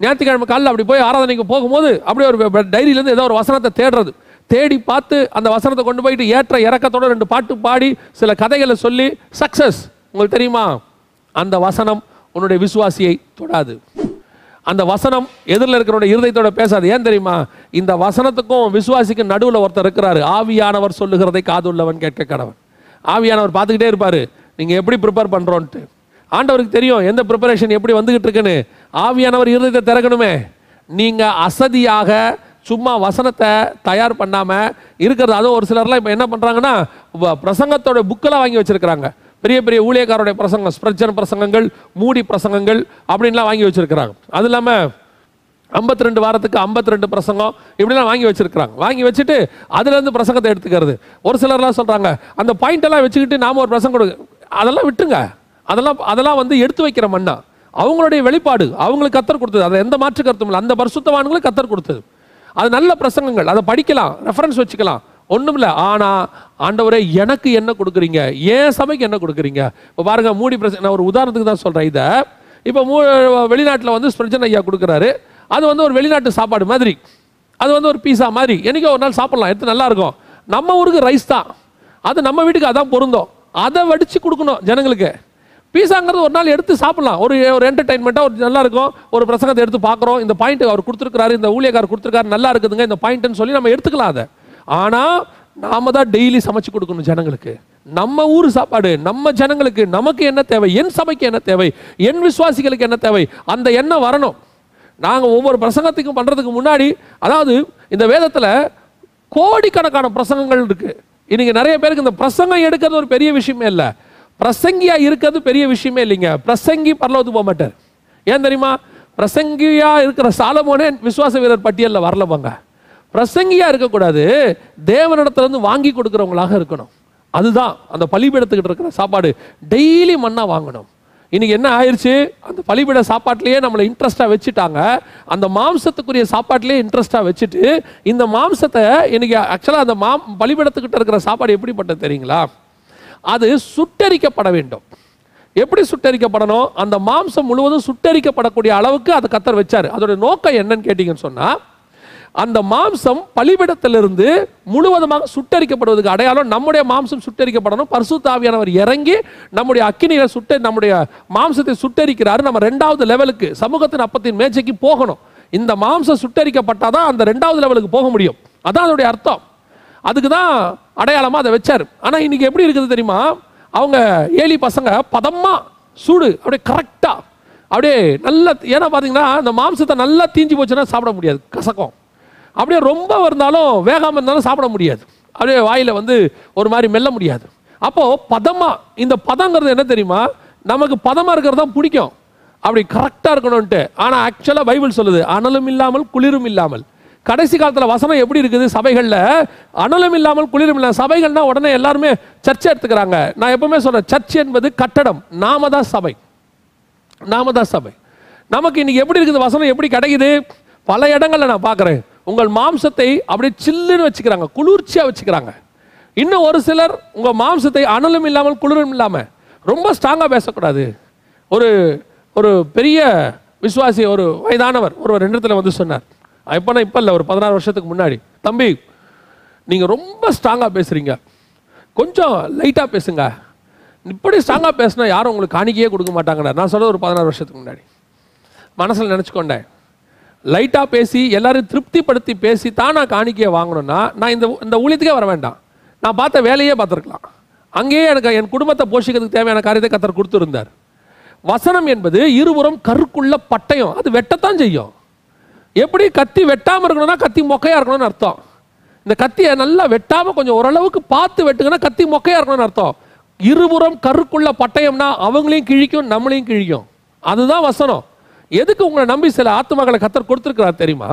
ஞாயிற்றுக்கிழமை காலையில் அப்படி போய் ஆராதனைக்கு போகும்போது அப்படியே ஒரு டைரியிலேருந்து ஏதோ ஒரு வசனத்தை தேடுறது. தேடி பார்த்து அந்த வசனத்தை கொண்டு போயிட்டு ஏற்ற இறக்கத்தோட ரெண்டு பாட்டு பாடி சில கதைகளை சொல்லி சக்ஸஸ் உங்களுக்கு தெரியுமா? அந்த வசனம் உன்னுடைய விசுவாசியை தொடாது. அந்த வசனம் எதிரில் இருக்கிறவனுடைய இருதயத்தோட பேசாது. ஏன் தெரியுமா? இந்த வசனத்துக்கும் விசுவாசிக்கும் நடுவில் ஒருத்தர் இருக்கிறாரு. ஆவியானவர் சொல்லுகிறதை காதுள்ளவன் கேட்க கடவன். ஆவியானவர் பார்த்துக்கிட்டே இருப்பார். நீங்கள் எப்படி ப்ரிப்பேர் பண்ணுறோன்ட்டு ஆண்டவருக்கு தெரியும் எந்த ப்ரிப்பரேஷன் எப்படி வந்துகிட்டு இருக்குன்னு ஆவியானவர் இருதயத்தை திறக்கணுமே. நீங்கள் அசதியாக சும்மா வசனத்தை தயார் பண்ணாமல் இருக்கிறது. அதுவும் ஒரு சிலர்லாம் இப்போ என்ன பண்ணுறாங்கன்னா பிரசங்கத்தோட புக்கெல்லாம் வாங்கி வச்சுருக்கிறாங்க. பெரிய பெரிய ஊழியக்காரோடைய பிரசங்கம் ஸ்பிரச்சன் பிரசங்கங்கள் மூடி பிரசங்கங்கள் அப்படின்லாம் வாங்கி வச்சிருக்கிறாங்க. அது இல்லாமல் 52 ரெண்டு வாரத்துக்கு 52 ரெண்டு பிரசங்கம் இப்படிலாம் வாங்கி வச்சுருக்கிறாங்க. வாங்கி வச்சுட்டு அதுலேருந்து பிரசங்கத்தை எடுத்துக்கிறது. ஒரு சிலர்லாம் சொல்கிறாங்க அந்த பாயிண்ட் எல்லாம் வச்சுக்கிட்டு நாம ஒரு பிரசங்கம் கொடுங்க அதெல்லாம் விட்டுங்க அதெல்லாம் அதெல்லாம் வந்து எடுத்து வைக்கிற மண்ணா. அவங்களுடைய வெளிப்பாடு அவங்களுக்கு கத்தர் கொடுத்தது. அதை எந்த மாற்று கருத்தும் இல்லை. அந்த பரிசுத்தவான்களுக்கு கத்தர் கொடுத்தது. அது நல்ல பிரசங்கங்கள். அதை படிக்கலாம் ரெஃபரன்ஸ் வச்சுக்கலாம். ஒன்றும் இல்லை. ஆனால் ஆண்டவரே எனக்கு என்ன கொடுக்குறீங்க? ஏன் சபைக்கு என்ன கொடுக்குறீங்க? இப்போ பாருங்க மூடி பிரச்சனை நான் ஒரு உதாரணத்துக்கு தான் சொல்கிறேன் இதை. இப்போ மூ வெளிநாட்டில் வந்து ஸ்பிரஜன் ஐயா கொடுக்குறாரு. அது வந்து ஒரு வெளிநாட்டு சாப்பாடு மாதிரி. அது வந்து ஒரு பீஸா மாதிரி. என்றைக்கோ ஒரு நாள் சாப்பிட்லாம். எடுத்து நல்லாயிருக்கும் நம்ம ஊருக்கு ரைஸ் தான். அது நம்ம வீட்டுக்கு அதான் பொருந்தும். அதை வடித்து கொடுக்கணும் ஜனங்களுக்கு. பீஸாங்கிறது ஒரு நாள் எடுத்து சாப்பிடலாம். ஒரு ஒரு என்டர்டைன்மெண்ட்டாக ஒரு நல்லா இருக்கும் ஒரு பிரசங்கத்தை எடுத்து பார்க்குறோம். இந்த பாயிண்ட் அவர் கொடுத்துருக்காரு இந்த ஊழியக்காரர் கொடுத்துருக்காரு நல்லா இருக்குதுங்க இந்த பாயிண்ட்னு சொல்லி நம்ம எடுத்துக்கலாம் அதை. ஆனால் நாம தான் டெய்லி சமைச்சு கொடுக்கணும் ஜனங்களுக்கு. நம்ம ஊர் சாப்பாடு நம்ம ஜனங்களுக்கு நமக்கு என்ன தேவை? என் சபைக்கு என்ன தேவை? என் விசுவாசிகளுக்கு என்ன தேவை? அந்த எண்ணம் வரணும். நாங்கள் ஒவ்வொரு பிரசங்கத்துக்கும் பண்ணுறதுக்கு முன்னாடி அதாவது இந்த வேதத்தில் கோடிக்கணக்கான பிரசங்கங்கள் இருக்குது இன்றைக்கி நிறைய பேருக்கு இந்த பிரசங்கம் எடுக்கிறது ஒரு பெரிய விஷயமே இல்லை. பிரசங்கியா இருக்கிறது பெரிய விஷயமே இல்லைங்க. பிரசங்கி பரலோத்து போக மாட்டார். ஏன் தெரியுமா? பிரசங்கியா இருக்கிற சாலமோனே விசுவாச வீரர் பட்டியலில் வரலவாங்க பிரசங்கியா இருக்கக்கூடாது. தேவனிடத்துலேருந்து வாங்கி கொடுக்குறவங்களாக இருக்கணும். அதுதான் அந்த பலிபீடத்துக்கிட்ட இருக்கிற சாப்பாடு. டெய்லி மண்ணாக வாங்கணும். இன்னைக்கு என்ன ஆயிடுச்சு அந்த பலிபீட சாப்பாட்டிலேயே நம்மளை இன்ட்ரெஸ்டாக வச்சுட்டாங்க. அந்த மாம்சத்துக்குரிய சாப்பாட்டிலேயே இன்ட்ரெஸ்டாக வச்சுட்டு இந்த மாம்சத்தை இன்னைக்கு ஆக்சுவலாக அந்த மாம் பலிபீடத்துக்கிட்ட இருக்கிற சாப்பாடு எப்படிப்பட்டது தெரியுங்களா? அது சுட்டரிக்கப்பட வேண்டும். எப்படி சுட்டரிக்கப்படணும்? அந்த மாம்சம் முழுவதும் சுட்டரிக்கப்படக்கூடிய அளவுக்கு அதை கத்தர் வச்சார். அதோட நோக்கம் என்னன்னு கேட்டீங்கன்னு சொன்னால் அந்த மாம்சம் பலிபிடத்திலிருந்து முழுவதுமாக சுட்டரிக்கப்படுவதுக்கு அடையாளம் நம்முடைய மாம்சம் சுட்டரிக்கப்படணும். பரிசுத்தாவியானவர் இறங்கி நம்முடைய அக்கினியை சுட்ட நம்முடைய மாம்சத்தை சுட்டரிக்கிறாரு. நம்ம ரெண்டாவது லெவலுக்கு சமூகத்தின் அப்பத்தின் மேஜைக்கு போகணும். இந்த மாம்சம் சுட்டரிக்கப்பட்டாதான் அந்த ரெண்டாவது லெவலுக்கு போக முடியும். அதான் அதனுடைய அர்த்தம். அதுக்கு தான் அடையாளமாக அதை வச்சார். ஆனால் இன்றைக்கி எப்படி இருக்குது தெரியுமா? அவங்க ஏலி பசங்க பதமாக சூடு அப்படியே கரெக்டாக அப்படியே நல்லா ஏன்னா பார்த்தீங்கன்னா அந்த மாம்சத்தை நல்லா தீஞ்சு போச்சுன்னா சாப்பிட முடியாது கசக்கம். அப்படியே ரொம்ப இருந்தாலும் வேகாமல் இருந்தாலும் சாப்பிட முடியாது. அப்படியே வாயில் வந்து ஒரு மாதிரி மெல்ல முடியாது. அப்போது பதமாக இந்த பதங்கிறது என்ன தெரியுமா? நமக்கு பதமாக இருக்கிறது தான் பிடிக்கும். அப்படி கரெக்டாக இருக்கணும்ன்ட்டு. ஆனால் ஆக்சுவலாக பைபிள் சொல்லுது அனலும் இல்லாமல் குளிரும் இல்லாமல். கடைசி காலத்தில் வசனம் எப்படி இருக்குது? சபைகளில் அனலும் இல்லாமல் குளிரும் இல்லை. சபைகள்னா உடனே எல்லாருமே சர்ச்சை எடுத்துக்கிறாங்க. நான் எப்பவுமே சொல்கிறேன் சர்ச் என்பது கட்டடம். நாம தான் சபை. நாம தான் சபை. நமக்கு இன்னைக்கு எப்படி இருக்குது? வசனம் எப்படி கிடைக்குது? பல இடங்களில் நான் பார்க்குறேன். உங்கள் மாம்சத்தை அப்படியே சில்லுன்னு வச்சுக்கிறாங்க. குளிர்ச்சியாக வச்சுக்கிறாங்க. இன்னும் ஒரு சிலர் உங்கள் மாம்சத்தை அனலும் இல்லாமல் குளிரும் இல்லாமல் ரொம்ப ஸ்ட்ராங்காக பேசக்கூடாது. ஒரு ஒரு பெரிய விசுவாசி ஒரு வயதானவர் ஒரு ரெண்டு இடத்துல வந்து சொன்னார். எப்போனா இப்போ இல்லை ஒரு பதினாறு வருஷத்துக்கு முன்னாடி. தம்பி நீங்கள் ரொம்ப ஸ்ட்ராங்காக பேசுகிறீங்க கொஞ்சம் லைட்டாக பேசுங்க. இப்படி ஸ்ட்ராங்காக பேசினா யாரும் உங்களுக்கு காணிக்கையே கொடுக்க மாட்டாங்கடா. நான் சொல்கிறது ஒரு பதினாறு வருஷத்துக்கு முன்னாடி. மனசில் நினச்சிக்கொண்டேன் லைட்டாக பேசி எல்லாரையும் திருப்திப்படுத்தி பேசி தான் நான் காணிக்கையை வாங்கணும்னா நான் இந்த இந்த ஊழியத்துக்கே வர வேண்டாம். நான் பார்த்த வேலையே பார்த்துருக்கலாம். அங்கேயே எனக்கு என் குடும்பத்தை போஷிக்கிறதுக்கு தேவையான காரியத்தை கத்தர் கொடுத்துருந்தார். வசனம் என்பது இருபுறம் கருக்குள்ள பட்டயம். அது வெட்டத்தான் செய்யும். எப்படி கத்தி வெட்டாமல் இருக்கணும்னா கத்தி மொக்கையாக இருக்கணும்னு அர்த்தம். இந்த கத்தியை நல்லா வெட்டாமல் கொஞ்சம் ஓரளவுக்கு பார்த்து வெட்டுங்கன்னா கத்தி மொக்கையாக இருக்கணும்னு அர்த்தம். இருபுறம் கருக்குள்ள பட்டயம்னா அவங்களையும் கிழிக்கும் நம்மளையும் கிழிக்கும். அதுதான் வசனம். எதுக்கு உங்களை நம்பி சில ஆத்மாக்களை கத்தர் கொடுத்துருக்கிறார் தெரியுமா?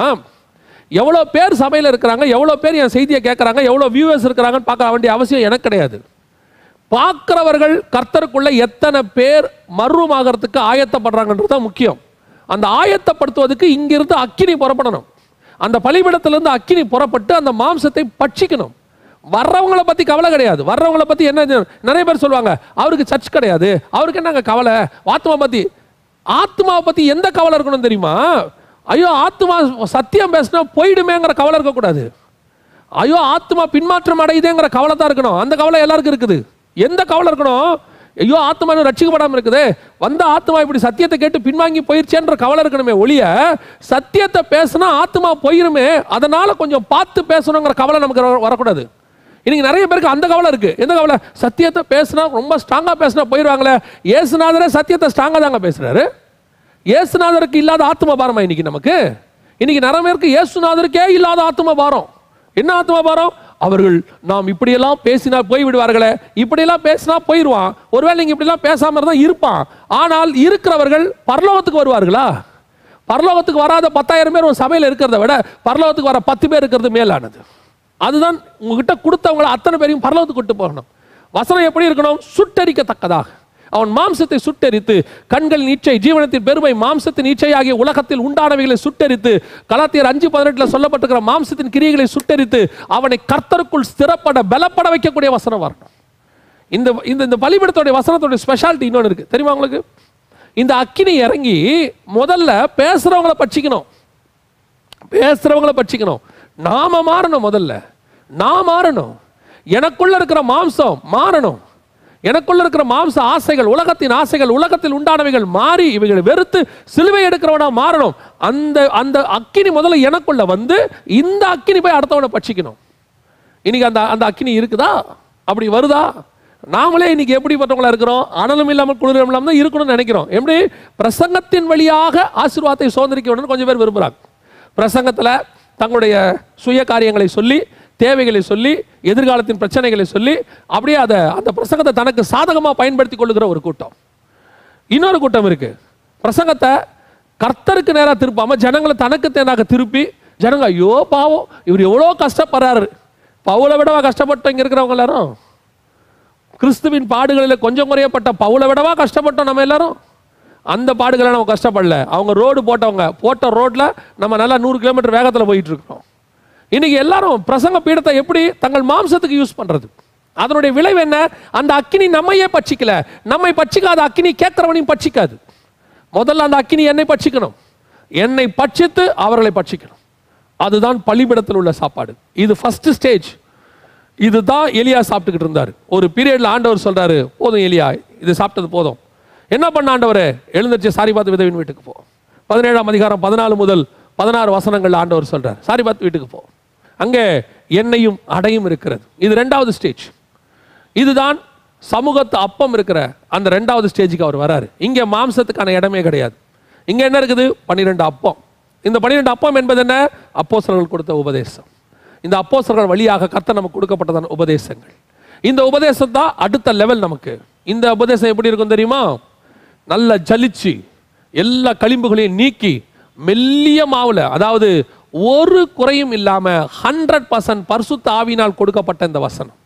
எவ்வளோ பேர் சபையில் இருக்கிறாங்க எவ்வளோ பேர் என் செய்தியை கேட்குறாங்க எவ்வளோ வியூவர்ஸ் இருக்கிறாங்கன்னு பார்க்க வேண்டிய அவசியம் எனக்கு கிடையாது. பார்க்குறவர்கள் கர்த்தருக்குள்ள எத்தனை பேர் மர்வமாகறதுக்கு ஆயத்தப்படுறாங்கன்றது தான் முக்கியம். அந்த ஆயத்தப்படுத்துவதற்கு இங்கிருந்து அக்கினி புறப்படணும். அந்த பலிபீடத்திலிருந்து அக்கினி புறப்பட்டு அந்த மாம்சத்தை பட்சிக்கணும். வர்றவங்கள பற்றி கவலை கிடையாது. வர்றவங்கள பற்றி என்ன நிறைய பேர் சொல்லுவாங்க அவருக்கு சர்ச் கிடையாது. அவருக்கு என்னங்க கவலை? ஆத்மா பற்றி ஆத்மாவை பற்றி எந்த கவலை இருக்கணும் தெரியுமா? ஐயோ ஆத்மா சத்தியம் பேசினா போயிடுமேங்கிற கவலை இருக்கக்கூடாது. ஐயோ ஆத்மா பின்மாற்றம் அடையுதேங்கிற கவலை தான் இருக்கணும். அந்த கவலை எல்லாருக்கும் இருக்குது. எந்த கவலை இருக்கணும்? ஐயோ ஆத்மா இன்னும் ரட்சிக்கப்படாம இருக்குது. வந்த ஆத்மா இப்படி சத்தியத்தை கேட்டு பின்வாங்கி போயிருச்சேன்ற கவலை இருக்கணுமே ஒழிய சத்தியத்தை பேசினா ஆத்மா போயிருமே அதனால கொஞ்சம் பார்த்து பேசணுங்கிற கவலை நமக்கு வரக்கூடாது. இன்னைக்கு நிறைய பேருக்கு அந்த கவலை இருக்கு. எந்த கவலை? சத்தியத்தை பேசினா ரொம்ப ஸ்ட்ராங்காக பேசினா போயிடுவாங்களே ஏசுநாதரே சத்தியத்தை ஸ்ட்ராங்காக தாங்க பேசுறாரு. ஏசுநாதருக்கு இல்லாத ஆத்ம பாரமா இன்னைக்கு நமக்கு? இன்னைக்கு நிறைய பேருக்கு ஏசுநாதருக்கே இல்லாத ஆத்ம பாரம். என்ன ஆத்ம பாரம்? அவர்கள் நாம் இப்படியெல்லாம் பேசினா போய் விடுவார்களே இப்படியெல்லாம் பேசினா போயிடுவான் ஒருவேளை நீங்க இப்படிலாம் பேசாம இருந்தா இருப்பான். ஆனால் இருக்கிறவர்கள் பரலோகத்துக்கு வருவார்களா? பரலோகத்துக்கு வராத பத்தாயிரம் பேர் ஒரு சபையில் இருக்கிறத விட பரலோகத்துக்கு வர பத்து பேர் இருக்கிறது மேலானது. அதுதான் உங்ககிட்ட கொடுத்தவங்களை அத்தனை பேரையும் பரலோகத்துக்கு கூட்டு போகணும். வசனம் எப்படி இருக்கணும்? சுட்டரிக்கத்தக்கதாக. அவன் மாம்சத்தை சுட்டெரித்து கண்கள் நீச்சை ஜீவனத்தின் பெருமை மாம்சத்தின் நீச்சை ஆகிய உலகத்தில் உண்டானவைகளை சுட்டெரித்து கலாத்தியர் அஞ்சு பதினெட்டுல சொல்லப்பட்டிருக்கிற மாம்சத்தின் கிரியைகளை சுட்டெரித்து அவனை கர்த்தருக்குள் ஸ்திரப்பட பலப்பட வைக்கக்கூடிய வசனம் வரணும் இந்த இந்த இந்த பலிபீடத்தோடைய வசனத்தோடைய ஸ்பெஷாலிட்டி இன்னொன்று இருக்கு. தெரியுமா உங்களுக்கு? இந்த அக்கினி இறங்கி முதல்ல பேசுகிறவங்களை பட்சிக்கணும். பேசுகிறவங்களை பட்சிக்கணும். நாம மாறணும் முதல்ல. நான் மாறணும். எனக்குள்ள இருக்கிற மாம்சம் மாறணும். எனக்குள்ள இருக்கிற மாம்ச ஆசைகள் உலகத்தின் ஆசைகள் உலகத்தில் உண்டானவைகள் மாறி இவைகளை வெறுத்து சிலுவை எடுக்கிறவனா மாறணும். அந்த அந்த அக்கினி முதல்ல எனக்குள்ள வந்து இந்த அக்கினி போய் அடுத்தவனை பட்சிக்கணும். இன்னைக்கு அந்த அந்த அக்கினி இருக்குதா? அப்படி வருதா? நாமளே இன்னைக்கு எப்படிப்பட்டவங்களா இருக்கிறோம்? அனலும் இல்லாமல் குளிரும் இல்லாமல் தான் இருக்கணும்னு நினைக்கிறோம். எப்படி? பிரசங்கத்தின் வழியாக ஆசீர்வாதத்தை சுதந்திரிக்க வேணும்னு கொஞ்சம் பேர் விரும்புகிறாங்க பிரசங்கத்தில் தங்களுடைய சுய காரியங்களை சொல்லி தேவைகளை சொல்லி எதிர்காலத்தின் பிரச்சனைகளை சொல்லி அப்படியே அதை அந்த பிரசங்கத்தை தனக்கு சாதகமாக பயன்படுத்தி கொள்ளுகிற ஒரு கூட்டம். இன்னொரு கூட்டம் இருக்கு. பிரசங்கத்தை கர்த்தருக்கு நேராக திருப்பாமல் ஜனங்களை தனக்கு தேனாக திருப்பி ஜனங்க ஐயோ பாவம் இவர் எவ்வளோ கஷ்டப்படுறாரு. பவுலை விடவா கஷ்டப்பட்டோம் இங்கே இருக்கிறவங்க எல்லாரும்? கிறிஸ்துவின் பாடுகளில் கொஞ்சம் குறையப்பட்ட பவுலை விடவா கஷ்டப்பட்டோம் நம்ம எல்லாரும்? அந்த பாடுகளை நம்ம கஷ்டப்படல. அவங்க ரோடு போட்டவங்க போட்ட ரோட்டில் நம்ம நல்லா நூறு கிலோமீட்டர் வேகத்தில் போயிட்டு இருக்கிறோம். இன்னைக்கு எல்லாரும் பிரசங்க பீடத்தை எப்படி தங்கள் மாம்சத்துக்கு யூஸ் பண்றது? அதனுடைய விளைவு என்ன? அந்த அக்கினி நம்மையே பட்சிக்கல. நம்மை பட்சிக்காத அக்கினி கேட்கிறவனையும் பட்சிக்காது. முதல்ல அந்த அக்கினி என்னை பட்சிக்கணும். என்னை பட்சித்து அவர்களை பட்சிக்கணும். அதுதான் பள்ளிபிடத்தில் உள்ள சாப்பாடு. இது ஃபர்ஸ்ட் ஸ்டேஜ் இதுதான் எலியா சாப்பிட்டுக்கிட்டு இருந்தார். ஒரு பீரியட்ல ஆண்டவர் சொல்றாரு போதும் எலியா இது சாப்பிட்டது போதும். என்ன பண்ண ஆண்டவரே? எழுந்திருச்சு பார்த்து விதவின் வீட்டுக்கு போ. பதினேழாம் அதிகாரம் பதினாலு முதல் பதினாறு வசனங்கள் ஆண்டவர் சொல்றார் சாரி பார்த்து வீட்டுக்கு போ. அங்கே எண்ணெயும் அடையும் இருக்கிறது. இது ரெண்டாவது ஸ்டேஜ் இதுதான் சமூகத்து அப்பம் இருக்கிற அந்த ரெண்டாவது ஸ்டேஜுக்கு அவர் வராரு. இங்கே மாம்சத்துக்கான இடமே கிடையாது. இங்க என்ன இருக்குது? பன்னிரெண்டு அப்பம். இந்த பன்னிரெண்டு அப்பம் என்பது என்ன? அப்போசர்கள் கொடுத்த உபதேசம். இந்த அப்போசர்கள் வழியாக கத்த நமக்கு கொடுக்கப்பட்டதான உபதேசங்கள். இந்த உபதேசம் தான் அடுத்த லெவல் நமக்கு. இந்த உபதேசம் எப்படி இருக்கும் தெரியுமா? நல்ல ஜலிச்சு எல்லா களிம்புகளையும் நீக்கி மெல்லிய மாவுல அதாவது ஒரு குறையும் இல்லாமல் ஹண்ட்ரட் பர்சன்ட் பரிசுத்த ஆவினால் கொடுக்கப்பட்ட இந்த வசனம்.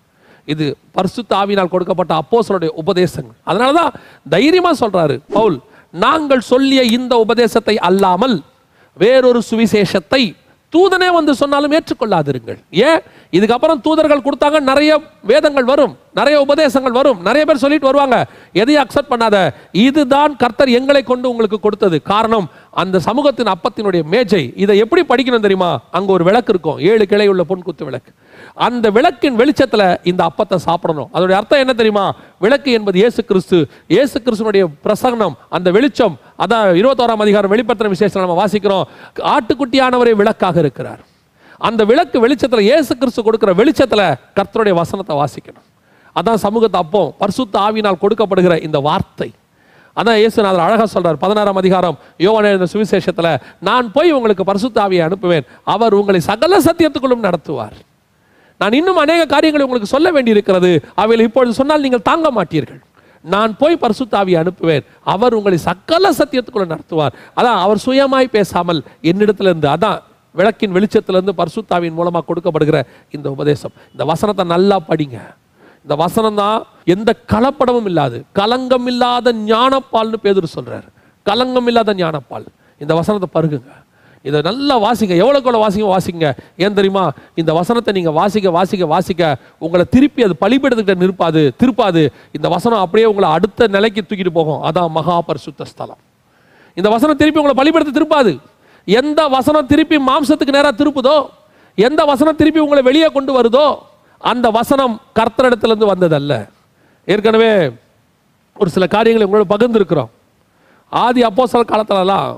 இது பரிசுத்த ஆவினால் கொடுக்கப்பட்ட அப்போஸ்தலருடைய உபதேசங்கள். அதனால தான் தைரியமாக சொல்கிறாரு பவுல் நாங்கள் சொல்லிய இந்த உபதேசத்தை அல்லாமல் வேறொரு சுவிசேஷத்தை தூதனே வந்து சொன்னாலும் ஏற்றுக்கொள்ளாதிருங்கள். ஏன்? இதுக்கப்புறம் தூதர்கள் கொடுத்தாங்க நிறைய வேதங்கள் வரும் நிறைய உபதேசங்கள் வரும் நிறைய பேர் சொல்லிட்டு வருவாங்க. எதையும் அக்செப்ட் பண்ணாத. இதுதான் கர்த்தர் எங்களை கொண்டு உங்களுக்கு கொடுத்தது. காரணம் அந்த சமூகத்தின் அப்பத்தினுடைய மேஜை. இதை எப்படி படிக்கணும் தெரியுமா? அங்க ஒரு விளக்கு இருக்கும். ஏழு கிளை உள்ள பொன்குத்து விளக்கு. அந்த விளக்கின் வெளிச்சத்துல இந்த அப்பத்தை சாப்பிடணும். அதோடைய அர்த்தம் என்ன தெரியுமா? விளக்கு என்பது இயேசு கிறிஸ்து. இயேசு கிறிஸ்துனுடைய பிரசன்னம் அந்த வெளிச்சம் அதான் இருபத்தோராம் அதிகாரம் வெளிப்படுத்தின விசேஷம் நம்ம வாசிக்கிறோம். ஆட்டுக்குட்டியானவரே விளக்காக இருக்கிறார். அந்த விளக்கு வெளிச்சத்தில் இயேசு கிறிஸ்து கொடுக்குற வெளிச்சத்தில் கர்த்தருடைய வசனத்தை வாசிக்கணும். அதான் சமூகத்தை அப்போ பரிசுத்த ஆவினால் கொடுக்கப்படுகிற இந்த வார்த்தை. அதான் இயேசுநாதர் அழகாக சொல்கிறார் பதினாறாம் அதிகாரம் யோவான் சுவிசேஷத்தில் நான் போய் உங்களுக்கு பரிசுத்த ஆவியை அனுப்புவேன். அவர் உங்களை சகல சத்தியத்துக்குள்ளும் நடத்துவார். நான் இன்னும் அநேக காரியங்களை உங்களுக்கு சொல்ல வேண்டியிருக்கிறது. அவையில் இப்பொழுது சொன்னால் நீங்கள் தாங்க மாட்டீர்கள். நான் போய் பரிசுத்தாவி அனுப்புவேன். அவர் உங்களை சக்கல சத்தியத்துக்குள்ள நடத்துவார். அதான் அவர் சுயமாய் பேசாமல் என்னிடத்துல இருந்து அதான் விளக்கின் வெளிச்சத்திலிருந்து பரிசுத்தாவின் மூலமாக கொடுக்கப்படுகிற இந்த உபதேசம். இந்த வசனத்தை நல்லா படிங்க. இந்த வசனம் தான் எந்த கலப்படமும் இல்லாது கலங்கம் இல்லாத ஞானப்பால்னு பேதர் சொல்றாரு. கலங்கம் இல்லாத ஞானப்பால் இந்த வசனத்தை பருகுங்க. இதை நல்லா வாசிங்க. எவ்வளோக்கு எவ்வளோ வாசிங்க வாசிங்க. ஏன் தெரியுமா? இந்த வசனத்தை நீங்கள் வாசிக்க வாசிக்க வாசிக்க உங்களை திருப்பி அது பழிபெடுத்துக்கிட்ட நிற்பாது திருப்பாது. இந்த வசனம் அப்படியே உங்களை அடுத்த நிலைக்கு தூக்கிட்டு போகும். அதான் மகா பரிசுத்த ஸ்தலம். இந்த வசனம் திருப்பி உங்களை பலிபீடத்தை திருப்பாது. எந்த வசனம் திருப்பி மாம்சத்துக்கு நேராக திருப்புதோ எந்த வசனம் திருப்பி உங்களை வெளியே கொண்டு வருதோ அந்த வசனம் கர்த்தரிடத்துலேருந்து வந்ததல்ல. ஏற்கனவே ஒரு சில காரியங்களை உங்களோட பகிர்ந்துருக்கிறோம். ஆதி அப்போ சில காலத்துலலாம்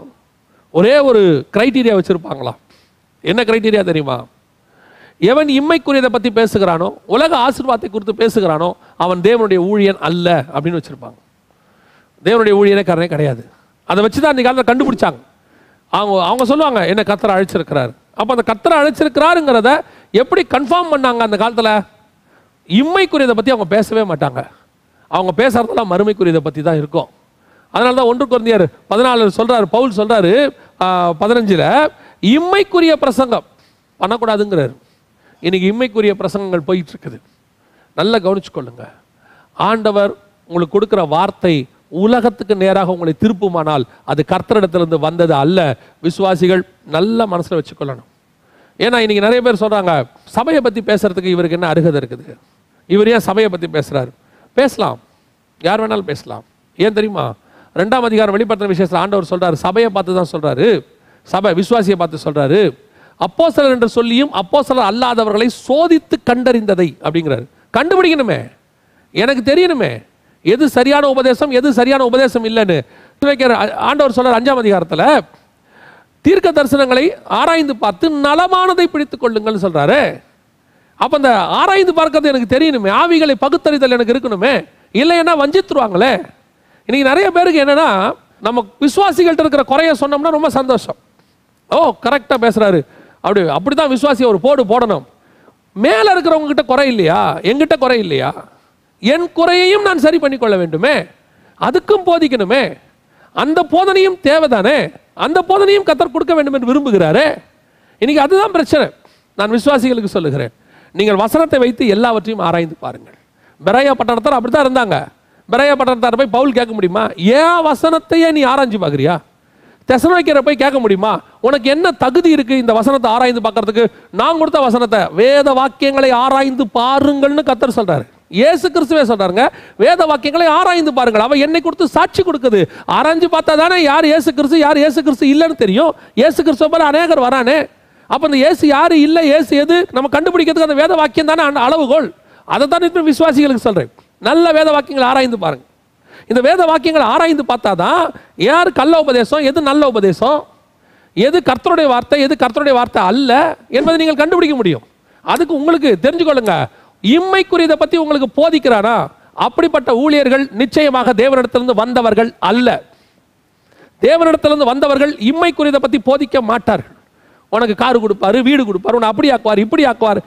ஒரே ஒரு க்ரைட்டீரியா வச்சுருப்பாங்களாம் என்ன க்ரைட்டீரியா தெரியுமா? எவன் இம்மைக்குரியதை பற்றி பேசுகிறானோ உலக ஆசிர்வாதத்தை குறித்து பேசுகிறானோ அவன் தேவனுடைய ஊழியன் அல்ல அப்படின்னு வச்சுருப்பாங்க. தேவனுடைய ஊழியனே கிடையாது. அதை வச்சு தான் அந்த காலத்தில் கண்டுபிடிச்சாங்க. அவங்க அவங்க சொல்லுவாங்க என்ன கத்தரை அழைச்சிருக்கிறாரு? அப்போ அந்த கத்தரை அழைச்சிருக்கிறாருங்கிறத எப்படி கன்ஃபார்ம் பண்ணாங்க அந்த காலத்தில்? இம்மைக்குரியதை பற்றி அவங்க பேசவே மாட்டாங்க. அவங்க பேசுறதெல்லாம் மறுமைக்குரியதை பற்றி தான் இருக்கும். அதனால தான் ஒன்று குழந்தையார் பதினாலு சொல்கிறார் பவுல் சொல்கிறாரு பதினஞ்சில் இம்மைக்குரிய பிரசங்கம் பண்ணக்கூடாதுங்கிறாரு. இன்றைக்கி இம்மைக்குரிய பிரசங்கங்கள் போயிட்டுருக்குது. நல்லா கவனிச்சுக்கொள்ளுங்க. ஆண்டவர் உங்களுக்கு கொடுக்குற வார்த்தை உலகத்துக்கு நேராக உங்களை திருப்புமானால் அது கர்த்தரிடத்திலிருந்து வந்தது அல்ல. விசுவாசிகள் நல்ல மனசில் வச்சுக்கொள்ளணும். ஏன்னா இன்னைக்கு நிறைய பேர் சொல்கிறாங்க சபையை பற்றி பேசுறதுக்கு இவருக்கு என்ன அருகதை இருக்குது? இவர் ஏன் சபையை பற்றி பேசுகிறாரு பேசலாம். யார் வேணாலும் பேசலாம். ஏன் தெரியுமா? ரெண்டாம் அதிகாரம் வெளிப்படுத்தின விஷயத்தில் ஆண்டவர் சொல்கிறார் சபையை பார்த்து தான் சொல்கிறாரு சபை விசுவாசியை பார்த்து சொல்கிறாரு அப்போ சிலர் என்று சொல்லியும் அப்போஸ்தலர் அல்லாதவர்களை சோதித்து கண்டறிந்ததை அப்படிங்கிறாரு. கண்டுபிடிக்கணுமே. எனக்கு தெரியணுமே. எது சரியான உபதேசம் எது சரியான உபதேசம் இல்லைன்னு. வைக்கிற ஆண்டவர் சொல்கிறார் அஞ்சாம் அதிகாரத்தில் தீர்க்க தரிசனங்களை ஆராய்ந்து பார்த்து நலமானதை பிடித்துக் கொள்ளுங்கள்னு சொல்கிறாரு அப்போ அந்த ஆராய்ந்து பார்க்கறது எனக்கு தெரியணுமே. ஆவிகளை பகுத்தறிதல் எனக்கு இருக்கணுமே. இல்லைன்னா வஞ்சித்துருவாங்களே. இன்னைக்கு நிறைய பேருக்கு என்னன்னா நம்ம விசுவாசிகள்கிட்ட இருக்கிற குறைய சொன்னோம்னா ரொம்ப சந்தோஷம். ஓ கரெக்டாக பேசுகிறாரு அப்படி அப்படி தான் விசுவாசி ஒரு போடு போடணும். மேலே இருக்கிறவங்ககிட்ட குறை இல்லையா? எங்கிட்ட குறை இல்லையா? என் குறையையும் நான் சரி பண்ணிக்கொள்ள வேண்டுமே. அதுக்கும் போதிக்கணுமே. அந்த போதனையும் தேவைதானே? அந்த போதனையும் கத்தர் கொடுக்க வேண்டும் என்று விரும்புகிறாரே? இன்னைக்கு அதுதான் பிரச்சனை. நான் விசுவாசிகளுக்கு சொல்லுகிறேன். நீங்கள் வசனத்தை வைத்து எல்லாவற்றையும் ஆராய்ந்து பாருங்கள். பெரையா பட்டணத்தார் அப்படித்தான் இருந்தாங்க. பெரையா பட்டணத்தார் போய் பவுல் கேட்க முடியுமா? ஏன் வசனத்தையே நீ ஆராய்ஞ்சு பார்க்குறியா? தெசனோக்கிற போய் கேட்க முடியுமா? உனக்கு என்ன தகுதி இருக்கு இந்த வசனத்தை ஆராய்ந்து பார்க்கறதுக்கு? நான் கொடுத்த வசனத்தை வேத வாக்கியங்களை ஆராய்ந்து பாருங்கள்னு கத்தர் சொல்றாரு. ஏசு கிறிஸ்துவே சொல்றாருங்க வேத வாக்கியங்களை ஆராய்ந்து பாருங்கள். அவ என்னை கொடுத்து சாட்சி கொடுக்குது. ஆராய்ஞ்சு பார்த்தா தானே யார் ஏசு கிறிஸ்து யார் ஏசு கிறிஸ்து இல்லைன்னு தெரியும். ஏசு கிறிஸ்துவ போல அநேகர் வரானே. அப்போ இந்த ஏசு யாரு இல்லை ஏசு எது? நம்ம கண்டுபிடிக்கிறதுக்கு அந்த வேத வாக்கியம் தானே அந்த அளவுகோல். அதை தான் இப்போ விசுவாசிகளுக்கு சொல்றேன். நல்ல வேத வாக்கியங்களை ஆராய்ந்து பாருங்க. இந்த வேத வாக்கியங்களை ஆராய்ந்து பார்த்தா தான் யார் கள்ள உபதேசம் எது நல்ல உபதேசம் எது கர்த்தருடைய வார்த்தை எது கர்த்தருடைய வார்த்தை அல்ல என்பதை நீங்கள் கண்டுபிடிக்க முடியும். அதுக்கு உங்களுக்கு தெரிஞ்சுக்கொள்ளுங்க. இம்மைக்குரியதை பற்றி உங்களுக்கு போதிக்கிறானா அப்படிப்பட்ட ஊழியர்கள் நிச்சயமாக தேவனிடத்திலிருந்து வந்தவர்கள் அல்ல. தேவனிடத்திலிருந்து வந்தவர்கள் இம்மைக்குரியதை பற்றி போதிக்க மாட்டார்கள். உனக்கு காரு கொடுப்பாரு வீடு கொடுப்பாரு உன்னை அப்படி ஆக்குவார் இப்படி ஆக்குவார்.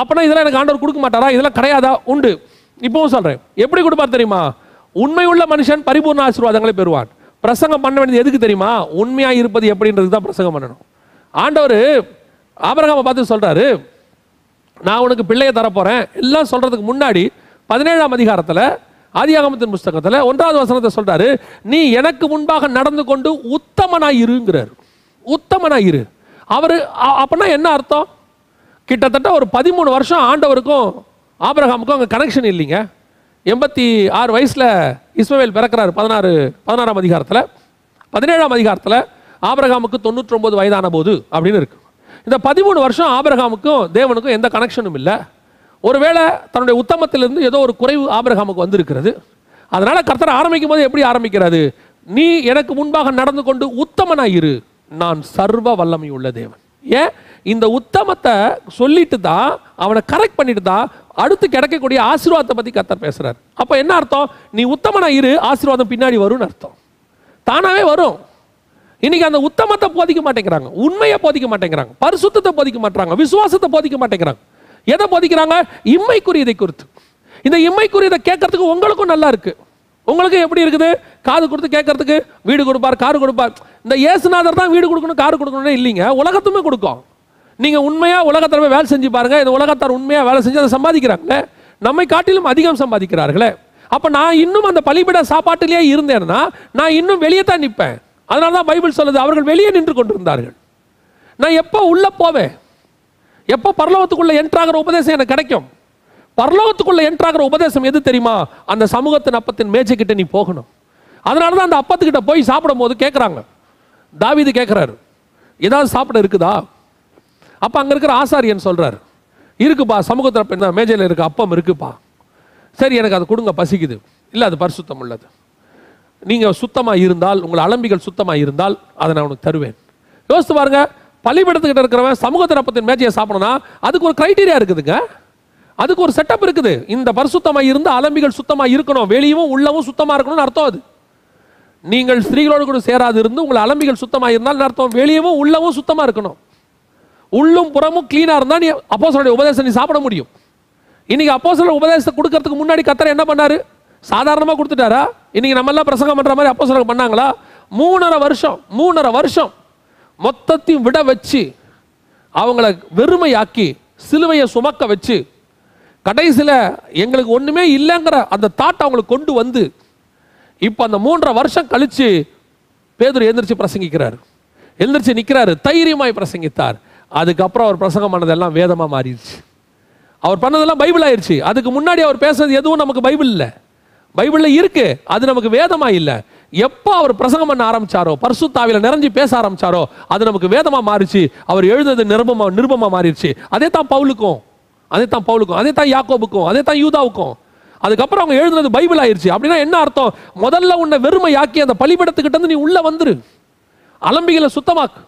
அப்படின்னா இதெல்லாம் எனக்கு ஆண்டவர் கொடுக்க மாட்டாரா? இதெல்லாம் கிடையாதா? உண்டு. இப்பவும் சொல்கிறேன் எப்படி கொடுப்பார் தெரியுமா? உண்மை உள்ள மனுஷன் பரிபூர்ண ஆசீர்வாதங்களை பெறுவான். பிரசங்கம் பண்ண வேண்டியது எதுக்கு தெரியுமா? உண்மையாக இருப்பது எப்படின்றது தான் பிரசங்கம் பண்ணணும். ஆண்டவர் ஆபரகாமை பார்த்து சொல்கிறாரு நான் உனக்கு பிள்ளையை தரப்போகிறேன் எல்லாம் சொல்கிறதுக்கு முன்னாடி பதினேழாம் அதிகாரத்தில் ஆதியாகமத்தின் புஸ்தகத்தில் ஒன்றாவது வசனத்தை சொல்கிறாரு நீ எனக்கு முன்பாக நடந்து கொண்டு உத்தமனாய் இருங்கிறார். உத்தமனாய் இரு. அவர் அப்படின்னா என்ன அர்த்தம்? கிட்டத்தட்ட ஒரு பதிமூணு வருஷம் ஆண்டவருக்கும் ஆபரகாமுக்கும் அங்கே கனெக்ஷன் இல்லைங்க. எண்பத்தி ஆறு வயசில் இஸ்மவேல் பிறக்கிறார் பதினாறு பதினாறாம் அதிகாரத்தில். பதினேழாம் அதிகாரத்தில் ஆபரகாமுக்கு தொண்ணூற்றொம்பது வயதான போது அப்படின்னு இருக்கு. இந்த பதிமூணு வருஷம் ஆபரகாமுக்கும் தேவனுக்கும் எந்த கனெக்ஷனும் இல்லை. ஒருவேளை தன்னுடைய உத்தமத்திலிருந்து ஏதோ ஒரு குறைவு ஆபரகாமுக்கு வந்திருக்கிறது. அதனால் கர்த்தர் ஆரம்பிக்கும் போது எப்படி ஆரம்பிக்கிறாரு? நீ எனக்கு முன்பாக நடந்து கொண்டு உத்தமனாயிரு. நான் சர்வ வல்லமை உள்ள தேவன். ஏன்? இந்த உத்தமத்தை சொல்லிட்டு தான் அவனை கரெக்ட் பண்ணிட்டு தான் அடுத்து கிடைக்கக்கூடிய ஆசீர்வாதத்தை பற்றி கத்தர் பேசுகிறார் அப்போ என்ன அர்த்தம்? நீ உத்தமனா இரு ஆசீர்வாதம் பின்னாடி வரும்னு அர்த்தம். தானாகவே வரும். இன்னைக்கு அந்த உத்தமத்தை போதிக்க மாட்டேங்கிறாங்க. உண்மையை போதிக்க மாட்டேங்கிறாங்க. பரிசுத்தத்தை போதிக்க மாட்டாங்க விசுவாசத்தை போதிக்க மாட்டேங்கிறாங்க. எதை போதிக்கிறாங்க? இம்மைக்குரியதை குறித்து. இந்த இம்மைக்குரியதை கேட்கறதுக்கு உங்களுக்கும் நல்லா இருக்குது உங்களுக்கு எப்படி இருக்குது? காது கொடுத்து கேட்கறதுக்கு வீடு கொடுப்பார் காரு கொடுப்பார். இந்த இயேசுநாதர் தான் வீடு கொடுக்கணும் காரு கொடுக்கணும்னு இல்லைங்க. உலகத்துமே கொடுக்கும். நீங்கள் உண்மையாக உலகத்தில் போய் வேலை செஞ்சு பாருங்க. இந்த உலகத்தார் உண்மையாக வேலை செஞ்சு அதை சம்பாதிக்கிறாங்களே. நம்மை காட்டிலும் அதிகம் சம்பாதிக்கிறார்களே. அப்போ நான் இன்னும் அந்த பலிபிட சாப்பாட்டிலேயே இருந்தேன்னா நான் இன்னும் வெளியே தான் நிற்பேன். அதனால தான் பைபிள் சொல்லுது அவர்கள் வெளியே நின்று கொண்டிருந்தார்கள். நான் எப்போ உள்ளே போவேன்? எப்போ பரலோகத்துக்குள்ளே என்ட்ராகிற உபதேசம் எனக்கு கிடைக்கும்? பரலோகத்துக்குள்ள என்ட்ராகிற உபதேசம் எது தெரியுமா? அந்த சமூகத்தின் அப்பத்தின் மேஜைக்கிட்ட நீ போகணும். அதனால தான் அந்த அப்பத்துக்கிட்ட போய் சாப்பிடும் போது கேட்குறாங்க தாவிது கேட்குறாரு ஏதாவது சாப்பிட இருக்குதா? அப்போ அங்கே இருக்கிற ஆசாரியன் சொல்கிறார் இருக்குப்பா சமூகத்தில் அப்ப இந்த மேஜையில் இருக்க அப்பம் இருக்குப்பா. சரி எனக்கு அது கொடுங்க பசிக்குது. இல்லை அது பரிசுத்தம் உள்ளது. நீங்கள் சுத்தமாக இருந்தால் உங்கள் அலம்பிகள் சுத்தமாக இருந்தால் அதை நான் உனக்கு தருவேன். யோசித்து பாருங்கள் பள்ளிப்படத்துக்கிட்ட இருக்கிறவன் சமூகத்தின் அப்பத்தின் மேஜையை சாப்பிடணும்னா அதுக்கு ஒரு க்ரைட்டீரியா இருக்குதுங்க. அதுக்கு ஒரு செட்டப் இருக்குது. இந்த பரிசுத்தமாக இருந்து அலம்பிகள் சுத்தமாக இருக்கணும். வெளியும் உள்ளவும் சுத்தமாக இருக்கணும்னு அர்த்தம் அது. நீங்கள் ஸ்திரீகளோடு கூட சேராது இருந்து உங்கள் அலம்பிகள் சுத்தமாக இருந்தால் அர்த்தம்? வெளியவும் உள்ளவும் சுத்தமாக இருக்கணும். உள்ளும் புறமும் க்ளீனாக இருந்தால் நீ அப்போஸ்தலருடைய உபதேசம் நீ சாப்பிட முடியும். இன்னைக்கு சொல்ல உபதேசத்தை கொடுக்கறதுக்கு முன்னாடி கத்தரை என்ன பண்ணாரு? சாதாரணமாக கொடுத்துட்டாரா? இன்னைக்கு நம்ம எல்லாம் பிரசங்கம் பண்ணுற மாதிரி அப்போஸ்தலர் பண்ணாங்களா? மூணரை வருஷம் மூணரை வருஷம் மொத்தத்தையும் விட வச்சு அவங்கள வெறுமையாக்கி சிலுவையை சுமக்க வச்சு கடைசியில் எங்களுக்கு ஒன்றுமே இல்லைங்கிற அந்த தாட் அவங்களுக்கு கொண்டு வந்து இப்போ அந்த மூன்றரை வருஷம் கழித்து பேதுரு எழுந்திரிச்சு பிரசங்கிக்கிறார். எழுந்திரிச்சு நிற்கிறாரு தைரியமாய் பிரசங்கித்தார். அதுக்கப்புறம் அவர் பிரசங்கம் பண்ணதெல்லாம் வேதமாக மாறிடுச்சு. அவர் பண்ணதெல்லாம் பைபிள் ஆயிடுச்சு. அதுக்கு முன்னாடி அவர் பேசுறது எதுவும் நமக்கு பைபிள் இல்லை. பைபிளில் இருக்கு அது நமக்கு வேதமாக இல்லை. எப்போ அவர் பிரசங்கம் பண்ண ஆரம்பிச்சாரோ பரிசுத்தாவில நிறைஞ்சு பேச ஆரம்பிச்சாரோ அது நமக்கு வேதமாக மாறிச்சு. அவர் எழுதுனது நிருபமாக நிருபமாக மாறிடுச்சு. அதே தான் பவுலுக்கும். அதே தான் பவுலுக்கும் அதே தான் யாக்கோபுக்கும் அதே தான் யூதாவுக்கும். அதுக்கப்புறம் அவங்க எழுதுனது பைபிள் ஆயிடுச்சு அப்படின்னா என்ன அர்த்தம்? முதல்ல உன்னை வெறுமையாக்கி அந்த பலிபடத்துக்கிட்ட இருந்து நீ உள்ள வந்துரு. அலம்பிகளை சுத்தமாக்கு.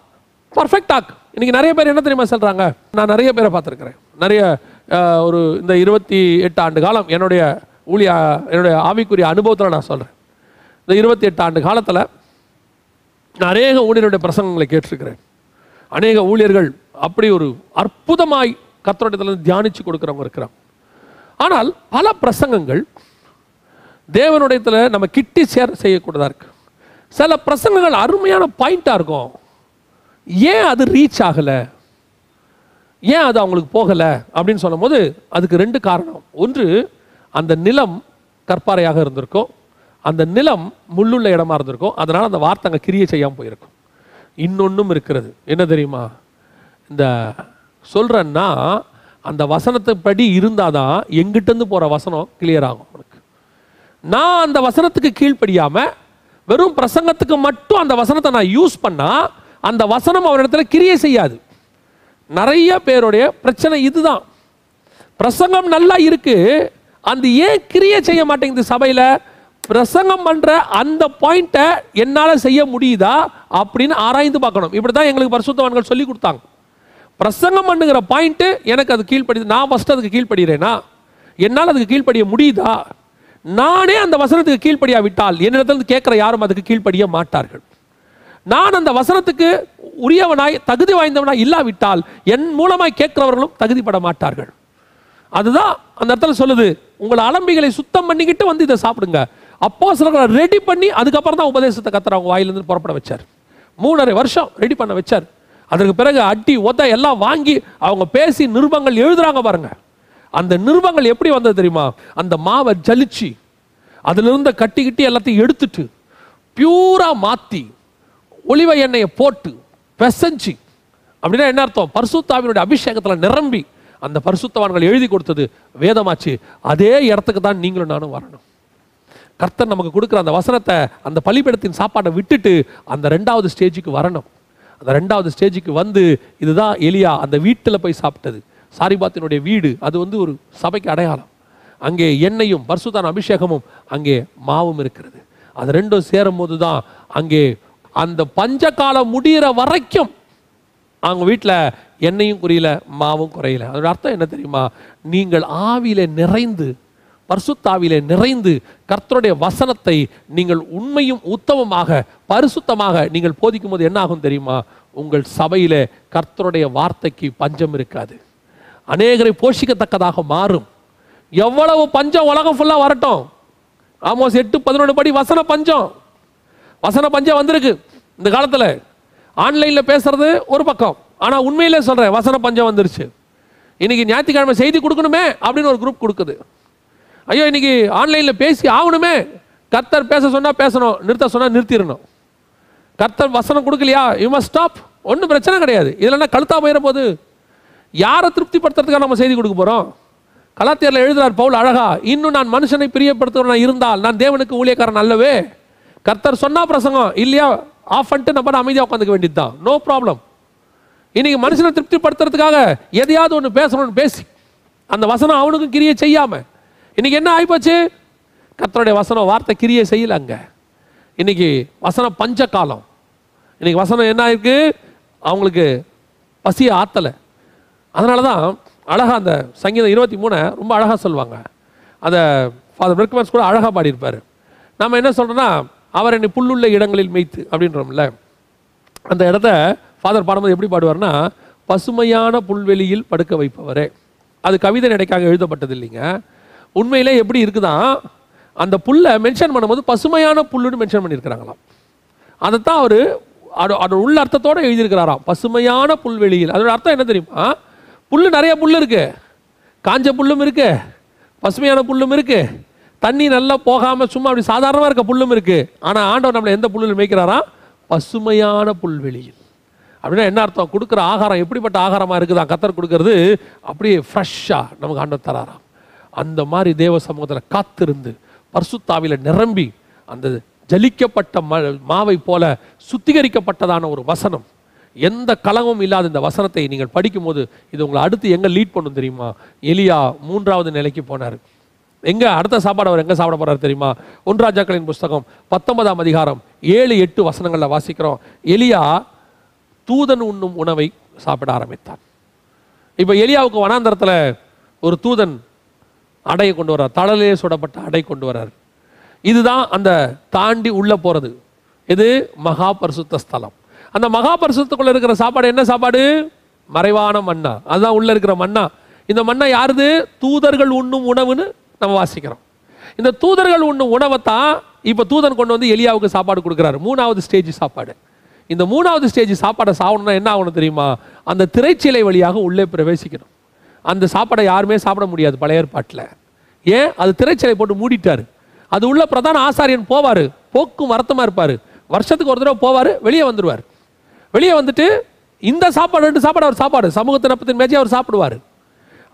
பர்ஃபெக்ட் ஆக்கு. இன்னைக்கு நிறைய பேர் என்ன தெரியுமா சொல்றாங்க? நான் நிறைய பேரை பார்த்துருக்கிறேன். நிறைய ஒரு இந்த இருபத்தி எட்டு ஆண்டு காலம் என்னுடைய ஊழிய என்னுடைய ஆவிக்குரிய அனுபவத்தில் நான் சொல்கிறேன் இந்த இருபத்தி எட்டு ஆண்டு காலத்தில் நான் அநேக ஊழியருடைய பிரசங்கங்களை கேட்டிருக்கிறேன். அநேக ஊழியர்கள் அப்படி ஒரு அற்புதமாய் கத்தோட்டத்தில் தியானிச்சு கொடுக்குறவங்க இருக்கிறாங்க. ஆனால் பல பிரசங்கங்கள் தேவனுடையத்தில் நம்ம கிட்டி சேர் செய்யக்கூடதாக இருக்கு. சில பிரசங்கங்கள் அருமையான பாயிண்டாக இருக்கும். ஏன் அது ரீச் ஆகலை? ஏன் அது அவங்களுக்கு போகலை? அப்படின்னு சொல்லும்போது அதுக்கு ரெண்டு காரணம். ஒன்று அந்த நிலம் கற்பாறையாக இருந்திருக்கும். அந்த நிலம் முள்ளுள்ள இடமா இருந்திருக்கும். அதனால் அந்த வார்த்தை அங்கே கிரியை செய்யாமல் போயிருக்கும். இன்னொன்றும் இருக்கிறது. என்ன தெரியுமா? இந்த சொல்கிறேன்னா அந்த வசனத்துப்படி இருந்தால் தான் எங்கிட்டேருந்து போகிற வசனம் கிளியர் ஆகும் உனக்கு. நான் அந்த வசனத்துக்கு கீழ்ப்படியாமல் வெறும் பிரசங்கத்துக்கு மட்டும் அந்த வசனத்தை நான் யூஸ் பண்ணால் அந்த வசனம் அவரிடத்துல கிரியை செய்யாது. நிறைய பேருடைய பிரச்சனை இதுதான். பிரசங்கம் நல்லா இருக்கு அந்த ஏன் கிரியை செய்ய மாட்டேங்குது சபையில்? பிரசங்கம் பண்ணுற அந்த பாயிண்ட்டை என்னால் செய்ய முடியுதா? அப்படின்னு ஆராய்ந்து பார்க்கணும். இப்படி தான் எங்களுக்கு பரிசுத்தவான்கள் சொல்லி கொடுத்தாங்க. பிரசங்கம் பண்ணுங்கிற பாயிண்ட்டு எனக்கு அது கீழ்ப்படி நான் ஃபர்ஸ்ட் அதுக்கு கீழ்ப்படுகிறேனா என்னால் அதுக்கு கீழ்ப்படிய முடியுதா? நானே அந்த வசனத்துக்கு கீழ்ப்படியா விட்டால் என்னிடத்திலிருந்து கேட்குற யாரும் அதுக்கு கீழ்ப்படிய மாட்டார்கள். நான் அந்த வசனத்துக்கு உரியவனாய் தகுதி வாய்ந்தவனாய் இல்லாவிட்டால் என் மூலமாய் கேட்கிறவர்களும் தகுதிப்பட மாட்டார்கள். அதுதான் அந்த இடத்துல சொல்லுது. உங்களை அலம்பிகளை சுத்தம் பண்ணிக்கிட்டு வந்து இதை சாப்பிடுங்க. அப்போ சிலர்களை ரெடி பண்ணி அதுக்கப்புறம் தான் உபதேசத்தை கத்துற அவங்க வாயிலிருந்து புறப்பட வச்சார். மூணரை வருஷம் ரெடி பண்ண வச்சார். அதற்கு பிறகு அட்டி ஒத்த எல்லாம் வாங்கி அவங்க பேசி நிருபங்கள் எழுதுறாங்க பாருங்க. அந்த நிருபங்கள் எப்படி வந்தது தெரியுமா? அந்த மாவை ஜலிச்சு அதுல இருந்த எல்லாத்தையும் எடுத்துட்டு பியூரா மாத்தி ஒளிவ எண்ணெயை போட்டு பெசஞ்சு அப்படின்னா என்ன அர்த்தம்? பரிசுத்தாவினுடைய அபிஷேகத்துல நிரம்பி அந்த பரிசுத்தவான்கள் எழுதி கொடுத்தது வேதமாச்சு. அதே இடத்துக்கு தான் நீங்களும் நானும் வரணும். கர்த்தர் நமக்கு கொடுக்குற அந்த வசனத்தை அந்த பலிபீடத்தின் சாப்பாட்டை விட்டுட்டு அந்த ரெண்டாவது ஸ்டேஜுக்கு வரணும். அந்த ரெண்டாவது ஸ்டேஜுக்கு வந்து இதுதான் எலியா அந்த வீட்டில் போய் சாப்பிட்டது. சாரிபாத்தினுடைய வீடு அது வந்து ஒரு சபைக்கு அடையாளம். அங்கே எண்ணெயும் பர்சுதான் அபிஷேகமும் அங்கே மாவும் இருக்கிறது. அது ரெண்டும் சேரும் போது தான் அங்கே அந்த பஞ்ச காலம் முடியிற வரைக்கும் அவங்க வீட்டில் எண்ணெயும் குறையல மாவும் குறையல. அதோட அர்த்தம் என்ன தெரியுமா? நீங்கள் ஆவியில் நிறைந்து பரிசுத்தாவிலே நிறைந்து கர்த்தருடைய வசனத்தை நீங்கள் உண்மையும் உத்தமமாக பரிசுத்தமாக நீங்கள் போதிக்கும் போது என்ன ஆகும் தெரியுமா? உங்கள் சபையில் கர்த்தருடைய வார்த்தைக்கு பஞ்சம் இருக்காது. அநேகரை போஷிக்கத்தக்கதாக மாறும். எவ்வளவு பஞ்சம் உலகம் ஃபுல்லாக வரட்டும். ஆமோஸ் எட்டு பதினொன்று படி வசன பஞ்சம். வசன பஞ்சம் வந்திருக்கு இந்த காலத்துல. ஆன்லைனில் பேசுறது ஒரு பக்கம். ஆனால் உண்மையிலே சொல்றேன் வசன பஞ்சம் வந்துருச்சு. இன்னைக்கு ஞாயிற்றுக்கிழமை செய்தி கொடுக்கணுமே அப்படின்னு ஒரு குரூப் கொடுக்குது. ஐயோ இன்னைக்கு ஆன்லைனில் பேசி ஆகணுமே. கர்த்தர் பேச சொன்னால் பேசணும் நிறுத்த சொன்னால் நிறுத்திடணும். கர்த்தர் வசனம் கொடுக்கலையா? யூ மஸ்ட் ஸ்டாப் ஒன்றும் பிரச்சனை கிடையாது. இதில் கழுத்தா போயிட போது? யாரை திருப்திப்படுத்துறதுக்காக நம்ம செய்தி கொடுக்க போகிறோம் கலாத்தியரில் எழுதுறார் பவுல் அழகா இன்னும் நான் மனுஷனை பிரியப்படுத்துகிறவனா இருந்தால் நான் தேவனுக்கு ஊழியக்காரன் அல்லவே? கர்த்தர் சொன்னா பிரசங்கம் இல்லையா? ஆஃப் பண்ணிட்டு நம்ம அமைதியாக உட்காந்துக்க வேண்டியது தான் நோ ப்ராப்ளம் இன்னைக்கு மனுஷனை திருப்திப்படுத்துறதுக்காக எதையாவது ஒன்று பேசணும்னு பேசி அந்த வசனம் அவனுக்கும் கிரியை செய்யாமல் இன்னைக்கு என்ன ஆகிப்போச்சு கத்தருடைய வசனம் வார்த்தை கிரியை செய்யலங்க. இன்னைக்கு வசனம் பஞ்ச காலம் இன்னைக்கு வசனம் என்ன ஆயிருக்கு? அவங்களுக்கு பசியை ஆத்தலை. அதனால தான் அழகாக அந்த சங்கீதம் இருபத்தி மூணை ரொம்ப அழகாக சொல்லுவாங்க. அந்த ஃபாதர் பிரிக்மன்ஸ் கூட அழகாக பாடியிருப்பார். நம்ம என்ன சொல்கிறோன்னா அவர் என்னை புல்லுள்ள இடங்களில் மேய்த்து அப்படின்றோம்ல. அந்த இடத்த ஃபாதர் பாடும்போது எப்படி பாடுவார்னா பசுமையான புல்வெளியில் படுக்க வைப்பவரே. அது கவிதை நடைக்காக எழுதப்பட்டது இல்லைங்க. உண்மையிலே எப்படி இருக்குதான் அந்த புல்லை மென்ஷன் பண்ணும்போது பசுமையான புல்லுன்னு மென்ஷன் பண்ணியிருக்கிறாங்களாம். அதைத்தான் அவர் அது அதோட உள்ள அர்த்தத்தோடு எழுதியிருக்கிறாராம். பசுமையான புல்வெளியில். அதோட அர்த்தம் என்ன தெரியுமா? புல்லு நிறைய புல் இருக்கு. காஞ்ச புல்லும் இருக்கு. பசுமையான புல்லும் இருக்கு. தண்ணி நல்லா போகாமல் சும்மா அப்படி சாதாரணமாக இருக்க புல்லும் இருக்கு. ஆனால் ஆண்டவர் நம்மளை எந்த புல்லில் மேய்க்கிறாரா? பசுமையான புல்வெளியில். அப்படின்னா என்ன அர்த்தம்? கொடுக்குற ஆகாரம் எப்படிப்பட்ட ஆகாரமாக இருக்குதா? கத்தர் கொடுக்கறது அப்படியே ஃப்ரெஷ்ஷாக நமக்கு ஆண்டவர் தராராம். அந்த மாதிரி தேவ சமூகத்தில் காத்திருந்து பர்சுத்தாவில் நிரம்பி அந்த ஜலிக்கப்பட்ட ம மாவை போல சுத்திகரிக்கப்பட்டதான ஒரு வசனம். எந்த கலகமும் இல்லாத இந்த வசனத்தை நீங்கள் படிக்கும்போது இது உங்களை அடுத்து எங்கே லீட் பண்ணும் தெரியுமா? எலியா மூன்றாவது நிலைக்கு போனார். எங்கே அடுத்த சாப்பாடு அவர் எங்கே சாப்பிட போகிறார் தெரியுமா? ஒன்றாஜாக்களின் புஸ்தகம் பத்தொன்பதாம் அதிகாரம் ஏழு எட்டு வசனங்களில் வாசிக்கிறோம். எலியா தூதன் உண்ணும் உணவை சாப்பிட ஆரம்பித்தான் இப்போ எலியாவுக்கு வனாந்தரத்தில் ஒரு தூதன் அடையை கொண்டு வர்றார். தழலே சுடப்பட்ட அடை கொண்டு வர்றார். இதுதான் அந்த தாண்டி உள்ளே போகிறது இது மகா பரிசுத்த ஸ்தலம். அந்த மகா பரிசுத்தக்குள்ள இருக்கிற சாப்பாடு என்ன சாப்பாடு? மறைவான மண்ணா அதுதான் உள்ளே இருக்கிற மண்ணா இந்த மண்ணை யாருது? தூதர்கள் உண்ணும் உணவுன்னு நம்ம வாசிக்கிறோம். இந்த தூதர்கள் உண்ணும் உணவை தான் இப்போ தூதன் கொண்டு வந்து எலியாவுக்கு சாப்பாடு கொடுக்குறாரு. மூணாவது ஸ்டேஜ் சாப்பாடு. இந்த மூணாவது ஸ்டேஜ் சாப்பாடை சாப்பிடணும்னா என்ன ஆகணும் தெரியுமா? அந்த திரைச்சீலை வழியாக உள்ளே பிரவேசிக்கணும். அந்த சாப்பாடை யாருமே சாப்பிட முடியாது பழைய ஏற்பாட்டில். ஏன்? அது திரைச்சலை போட்டு மூடிட்டார். அது உள்ள பிரதான ஆசாரியன் போவார். போக்கும் வருத்தமாக இருப்பார். வருஷத்துக்கு ஒரு தடவை போவார் வெளியே வந்துடுவார் வெளியே வந்துட்டு இந்த சாப்பாடு ரெண்டு சாப்பாடு அவர் சாப்பாடு. சமூகத்தின் அப்பத்தின் மேஜை அவர் சாப்பிடுவார்.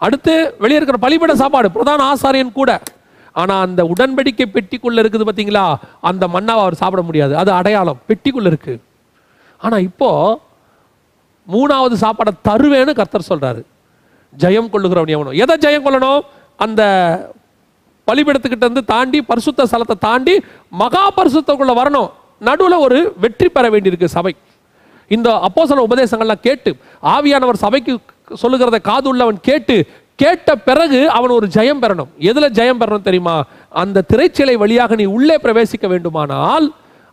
அடுத்து வெளியே இருக்கிற பலிபட சாப்பாடு பிரதான ஆசாரியன் கூட. ஆனால் அந்த உடன்படிக்கை பெட்டிக்குள்ளே இருக்குது பார்த்தீங்களா அந்த மண்ணாவை அவர் சாப்பிட முடியாது. அது அடையாளம். பெட்டிக்குள்ளே இருக்குது ஆனால் இப்போது மூணாவது சாப்பாடை தருவேன்னு கர்த்தர் சொல்கிறாரு ஜெயம் கொள்ளுகிறவன் எவனோ? எதை ஜெயம் கொள்ளணும்? அந்த பலிபீடத்துக்கிட்ட இருந்து தாண்டி பரிசுத்த ஸ்தலத்தை தாண்டி மகா பரிசுத்தக்குள்ள வரணும். நடுவில் ஒரு வெற்றி பெற வேண்டியிருக்கு சபை. இந்த அப்போசன உபதேசங்கள்லாம் கேட்டு ஆவியானவர் சபைக்கு சொல்லுகிறத காது உள்ளவன் கேட்டு கேட்ட பிறகு அவன் ஒரு ஜெயம் பெறணும். எதில் ஜெயம் பெறணும் தெரியுமா? அந்த திரைச்சிலை வழியாக நீ உள்ளே பிரவேசிக்க வேண்டுமானால்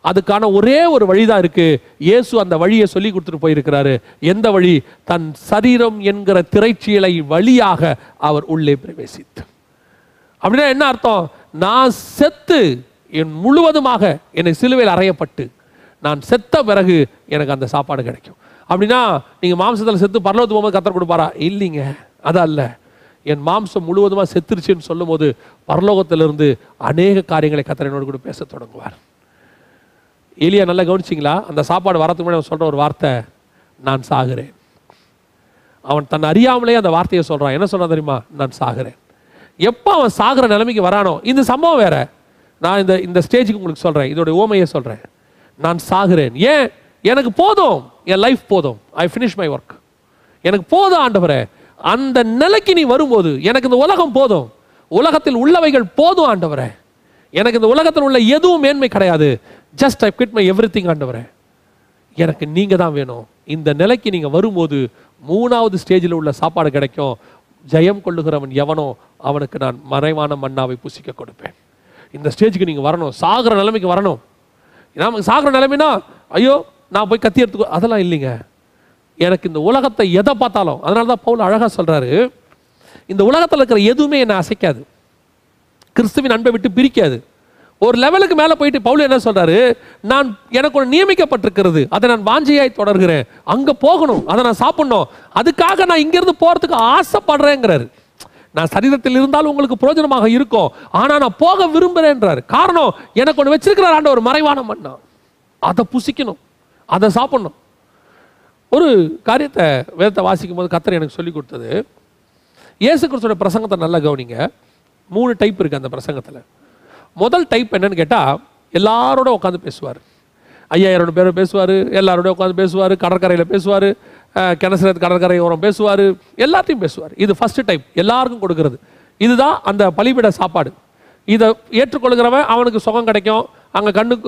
அதுக்கான ஒரே ஒரு வழிதான் இருக்கு. இயேசு அந்த வழியை சொல்லி கொடுத்துட்டு போயிருக்கிறாரு. எந்த வழி? தன் சரீரம் என்கிற திரைச்சீலை வழியாக அவர் உள்ளே பிரவேசித்து. அப்படின்னா என்ன அர்த்தம்? நான் செத்து என் முழுவதுமாக என்னை சிலுவையில் அறையப்பட்டு நான் செத்த பிறகு எனக்கு அந்த சாப்பாடு கிடைக்கும். அப்படின்னா நீங்கள் மாம்சத்தில் செத்து பரலோத்து போகும்போது கத்தர் கொடுப்பாரா? இல்லைங்க. அது அல்ல. என் மாம்சம் முழுவதுமாக செத்துருச்சுன்னு சொல்லும்போது பரலோகத்திலிருந்து அநேக காரியங்களை கத்தர் என்னோடு கூட பேசத் தொடங்குவார். எலியா நல்லா கவனிச்சிங்களா? அந்த சாப்பாடு வரதுக்கு முன்னாடி அவன் சொல்கிற ஒரு வார்த்தை நான் சாகிறேன். அவன் தன் அறியாமலே அந்த வார்த்தையை சொல்கிறான் என்ன சொன்னான் தெரியுமா? நான் சாகிறேன். எப்போ அவன் சாகிற நிலைமைக்கு வரானோ இந்த சம்பவம் வேற. நான் இந்த இந்த ஸ்டேஜுக்கு உங்களுக்கு சொல்கிறேன் இதோட ஓமையை சொல்கிறேன் நான் சாகிறேன். ஏன்? எனக்கு போதும். என் லைஃப் போதும். ஐ ஃபினிஷ் மை ஒர்க் எனக்கு போதும் ஆண்டவரே. அந்த நிலைக்கு நீ வரும்போது எனக்கு இந்த உலகம் போதும். உலகத்தில் உள்ளவைகள் போதும் ஆண்டவரே. எனக்கு இந்த உலகத்தில் உள்ள எதுவும் மேன்மை கிடையாது. Just I quit my everything ஆண்டவரே. எனக்கு நீங்கள் தான் வேணும். இந்த நிலைக்கு நீங்கள் வரும்போது மூணாவது ஸ்டேஜில் உள்ள சாப்பாடு கிடைக்கும். ஜெயம் கொள்ளுகிறவன் எவனோ அவனுக்கு நான் மறைவான மண்ணாவை புசிக்க கொடுப்பேன். இந்த ஸ்டேஜுக்கு நீங்கள் வரணும். சாகிற நிலைமைக்கு வரணும். நமக்கு சாகிற நிலைமைனா ஐயோ நான் போய் கத்தி எடுத்துக்கோ அதெல்லாம் இல்லைங்க. எனக்கு இந்த உலகத்தை எதை பார்த்தாலும் அதனால தான் பவுல் அழகாக சொல்கிறாரு இந்த உலகத்தில் இருக்கிற எதுவுமே என்னை அசைக்காது. கிறிஸ்துவின் அன்பை விட்டு பிரிக்காது. ஒரு லெவலுக்கு மேலே போயிட்டு பவுல் என்ன சொல்றாரு? நான் எனக்கு ஒன்று நியமிக்கப்பட்டிருக்கிறது. அதை நான் வாஞ்சையாய் தொடர்கிறேன். அங்கே போகணும். அதை நான் சாப்பிடணும். அதுக்காக நான் இங்கேருந்து போகிறதுக்கு ஆசைப்படுறேங்கிறாரு. நான் சரீரத்தில் இருந்தாலும் உங்களுக்கு பிரயோஜனமாக இருக்கும். ஆனால் நான் போக விரும்புகிறேன்றார் காரணம் எனக்கு ஒன்று வச்சிருக்கிறார் ஆண்ட ஒரு மறைவான மண்ணா அதை புசிக்கணும். அதை சாப்பிடணும். ஒரு காரியத்தை வேதத்தை வாசிக்கும் போது கத்தர் எனக்கு சொல்லி கொடுத்தது. இயேசு கிறிஸ்துவோட பிரசங்கத்தை நல்லா கவனிங்க. மூணு டைப் இருக்குது அந்த பிரசங்கத்தில். முதல் டைப் என்னன்னு கேட்டால் எல்லாரோட உட்காந்து பேசுவார். ஐயாயிரம் பேர் பேசுவார் எல்லாரோட உட்காந்து பேசுவார் கடற்கரையில் பேசுவார் கிணசுரத்து கடற்கரை ஓரம் பேசுவார் எல்லாத்தையும் பேசுவார். இது ஃபஸ்ட்டு டைப் எல்லாருக்கும் கொடுக்கறது. இதுதான் அந்த பலிபிட சாப்பாடு. இதை ஏற்றுக்கொள்கிறவன் அவனுக்கு சுகம் கிடைக்கும் அங்கே கண்ணு